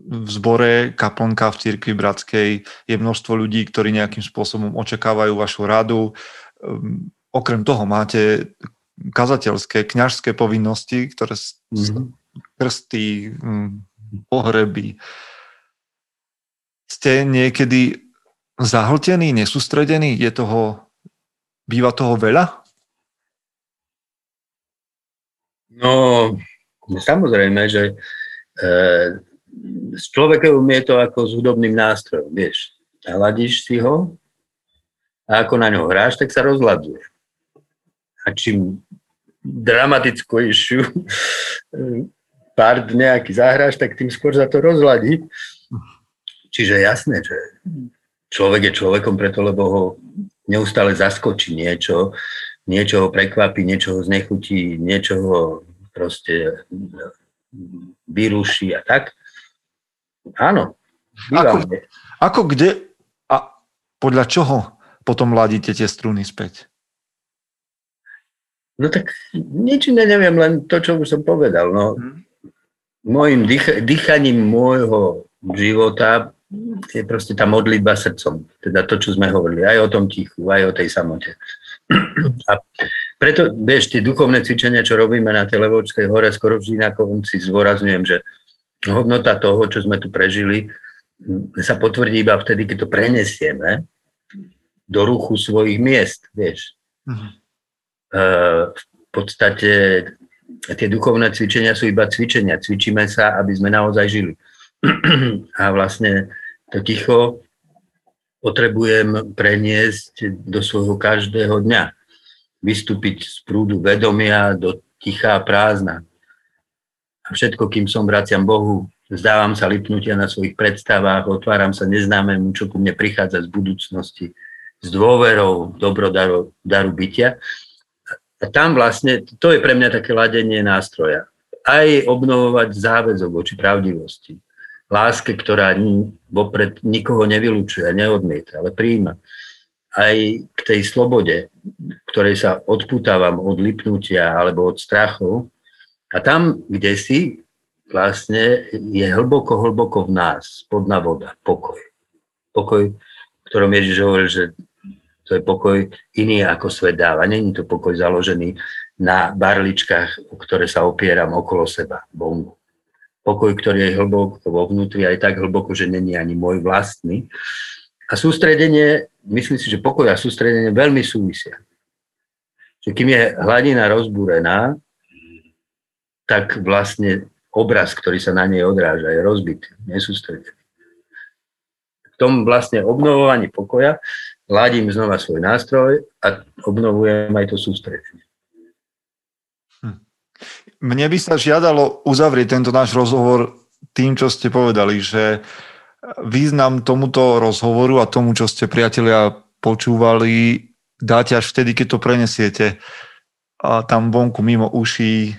v zbore kaplnka v cirkvi bratskej je množstvo ľudí, ktorí nejakým spôsobom očakávajú vašu radu. Ehm, okrem toho máte kazateľské, kňažské povinnosti, ktoré mm-hmm. krsty, pohreby. Ste niekedy zahltení, nesústredení? Je toho, býva toho veľa? No, samozrejme, že e, s človekom je to ako s hudobným nástrojom, vieš. Hladíš si ho a ako na ňo hráš, tak sa rozladzuje. A čím dramatickejšiu part nejaký zahráš, tak tým skôr za to rozladí. Čiže jasné, že človek je človekom preto, lebo ho neustále zaskočí niečo, niečo ho prekvapí, niečo ho znechutí, niečo ho proste vyruší a tak. Áno. Ako, ako kde a podľa čoho potom ladíte tie struny späť? No tak nič neviem, len to, čo už som povedal. No, hmm. Mojim dých, dýchaním môjho života je proste tá modlitba srdcom. Teda to, čo sme hovorili, aj o tom tichu, aj o tej samote. A preto, vieš, tie duchovné cvičenia, čo robíme na tej Levočskej hore, skoro vždy na konci zvorazňujem, že hodnota toho, čo sme tu prežili, sa potvrdí iba vtedy, keď to prenesieme do ruchu svojich miest, vieš. Uh-huh. V podstate tie duchovné cvičenia sú iba cvičenia. Cvičíme sa, aby sme naozaj žili. A vlastne to ticho potrebujem preniesť do svojho každého dňa. Vystúpiť z prúdu vedomia do tichá prázdna a všetko, kým som vraciam Bohu, zdávam sa lipnutia na svojich predstavách, otváram sa neznámemu, čo ku mne prichádza z budúcnosti, s dôverou dobrodaru daru bytia. A tam vlastne, to je pre mňa také ladenie nástroja. Aj obnovovať záväzok voči pravdivosti. Láske, ktorá vopred nikoho nevylučuje, neodmieta, ale príjima. Aj k tej slobode, ktorej sa odputávam od lipnutia alebo od strachov, a tam, kde si, vlastne je hlboko, hlboko v nás, spodná voda, pokoj. Pokoj, v ktorom Ježiš hovoril, že to je pokoj iný ako svet dáva. Není to pokoj založený na barličkách, o ktoré sa opieram okolo seba, bongu. Pokoj, ktorý je hlboko vo vnútri, aj tak hlboko, že není ani môj vlastný. A sústredenie, myslím si, že pokoj a sústredenie veľmi súvisia. Že kým je hladina rozbúrená, tak vlastne obraz, ktorý sa na nej odráža, je rozbitý, nesústredený. V tom vlastne obnovovaní pokoja ladím znova svoj nástroj a obnovujem aj to sústredenie. Mne by sa žiadalo uzavrieť tento náš rozhovor tým, čo ste povedali, že význam tomuto rozhovoru a tomu, čo ste priatelia počúvali, dáte až vtedy, keď to prenesiete a tam vonku mimo uší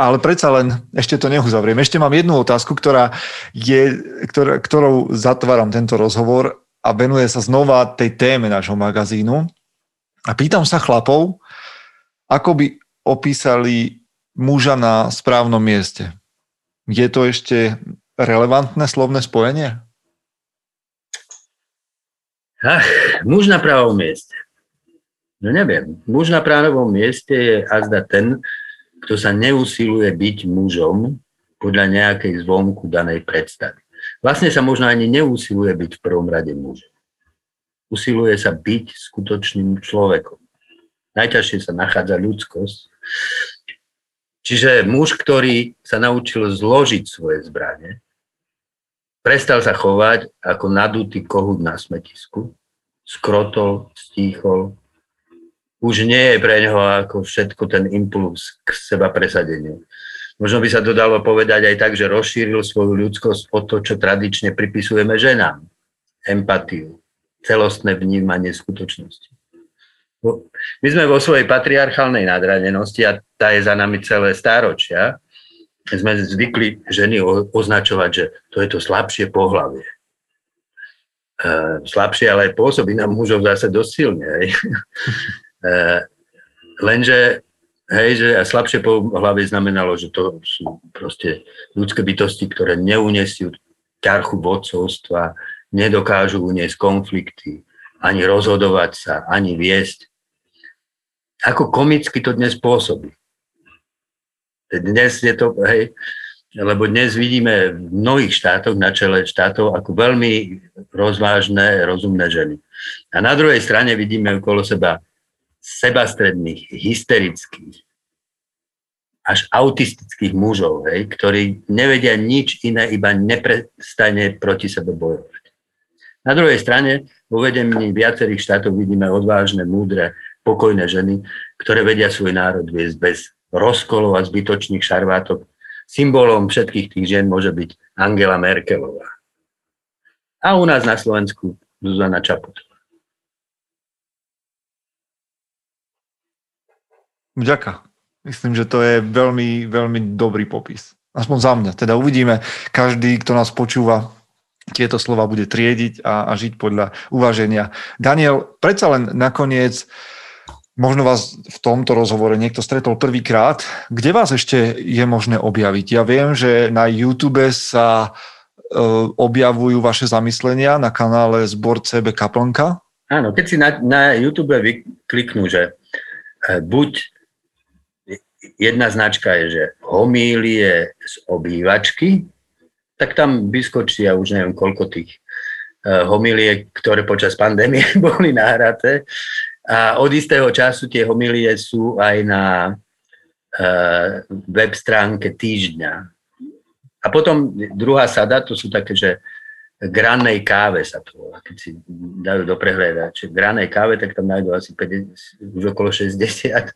ale predsa len ešte to neuzavriem. Ešte mám jednu otázku, ktorá je, ktorá, ktorou zatváram tento rozhovor a venuje sa znova tej téme nášho magazínu. A pýtam sa chlapov, ako by opísali muža na správnom mieste. Je to ešte relevantné slovné spojenie? Ach, muž na pravom mieste. No neviem. Muž na pravom mieste je azda ten, kto sa neusiluje byť mužom podľa nejakej zvonku danej predstavy. Vlastne sa možno ani neusiluje byť v prvom rade mužom. Usiluje sa byť skutočným človekom. Najťažšie sa nachádza ľudskosť. Čiže muž, ktorý sa naučil zložiť svoje zbranie, prestal sa chovať ako nadutý kohút na smetisku, skrotol, stíchol, už nie je pre neho ako všetko ten impuls k seba presadeniu. Možno by sa to dalo povedať aj tak, že rozšíril svoju ľudskosť o to, čo tradične pripisujeme ženám. Empatiu, celostné vnímanie skutočnosti. My sme vo svojej patriarchálnej nadradenosti a tá je za nami celé stáročia. Sme zvykli ženy označovať, že to je to slabšie pohlavie. E, slabšie, ale aj pôsobí na mužov zase dosť silne. Hej. E, lenže hej, že a slabšie pohlavie znamenalo, že to sú proste ľudské bytosti, ktoré neunesú ťarchu vodcovstva, nedokážu uniesť konflikty, ani rozhodovať sa, ani viesť ako komicky to dnes pôsobí. Dnes je to, hej, lebo dnes vidíme v mnohých štátoch, na čele štátov, ako veľmi rozvážne, rozumné ženy. A na druhej strane vidíme okolo seba sebastredných, hysterických, až autistických mužov, hej, ktorí nevedia nič iné, iba neprestane proti sebe bojovať. Na druhej strane, vo vedení viacerých štátov vidíme odvážne, múdre, pokojné ženy, ktoré vedia svoj národ viesť bez rozkolov a zbytočných šarvátok. Symbolom všetkých tých žien môže byť Angela Merkelová. A u nás na Slovensku Zuzana Čaputová. Ďakujem. Myslím, že to je veľmi, veľmi dobrý popis. Aspoň za mňa. Teda uvidíme, každý, kto nás počúva, tieto slova bude triediť a, a žiť podľa uvaženia. Daniel, predsa len nakoniec Možno vás v tomto rozhovore niekto stretol prvýkrát. Kde vás ešte je možné objaviť? Ja viem, že na YouTube sa e, objavujú vaše zamyslenia na kanále Zbor CB Kaplnka. Áno, keď si na, na YouTube vykliknú, že e, buď jedna značka je, že homílie z obývačky, tak tam vyskočí, ja už neviem koľko tých e, homílie, ktoré počas pandémie boli nahraté. A od istého času tie homilie sú aj na uh, web stránke týždňa. A potom druhá sada, to sú také, že granej káve sa to volá, keď si dajú do prehľadače. Granej káve, tak tam nájdú asi 50, už okolo 60 uh,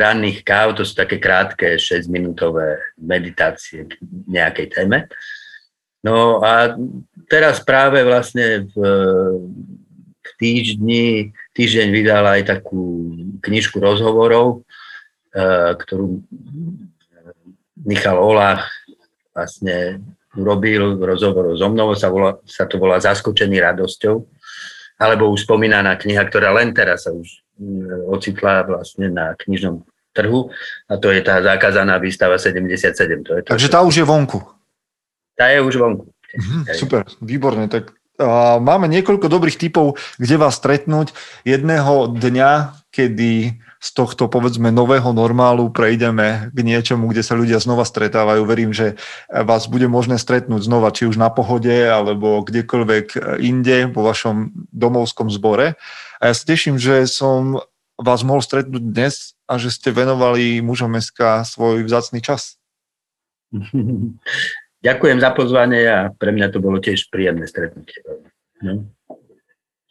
ranných káv, to sú také krátke 6-minútové meditácie k nejakej téme. No a teraz práve vlastne v týždni týždeň vydal aj takú knižku rozhovorov, e, ktorú Michal Olach vlastne urobil rozhovor so mnou, sa, volá, sa to volá Zaskočený radosťou, alebo už spomínaná kniha, ktorá len teraz sa už e, ocitla vlastne na knižnom trhu a to je tá zakázaná výstava 77. To je to, Takže tá už je vonku. Tá je už vonku. Mhm, super, výborne. Tak Máme niekoľko dobrých typov, kde vás stretnúť. Jedného dňa, kedy z tohto, povedzme, nového normálu prejdeme k niečomu, kde sa ľudia znova stretávajú. Verím, že vás bude možné stretnúť znova, či už na pohode, alebo kdekoľvek inde vo vašom domovskom zbore. A ja sa teším, že som vás mohol stretnúť dnes a že ste venovali mužom SK svoj vzácný čas. Ďakujem za pozvanie a pre mňa to bolo tiež príjemné stretnutie. No.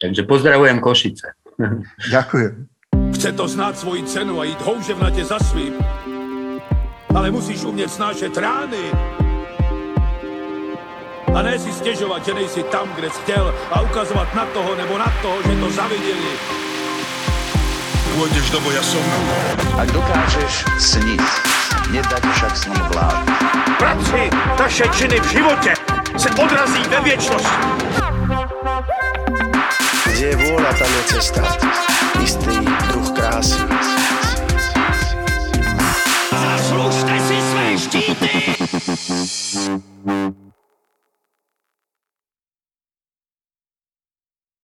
Takže pozdravujem Košice. Ďakujem. Chce to znáť svoji cenu a ísť houževnate za svým. Ale musíš umieť snášať rány. A ne si stežovať, že nejsi tam, kde si chcel a ukazovať na toho nebo na toho, že to zavideli. Pôjdeš do boja som. Ak dokážeš sniť, nedať však s ním vlád. Práci taše činy v živote se odrazí ve viečnosť. Kde je vôľa, tam je cesta. Istý druh krásy. Zaslužte si své štíty!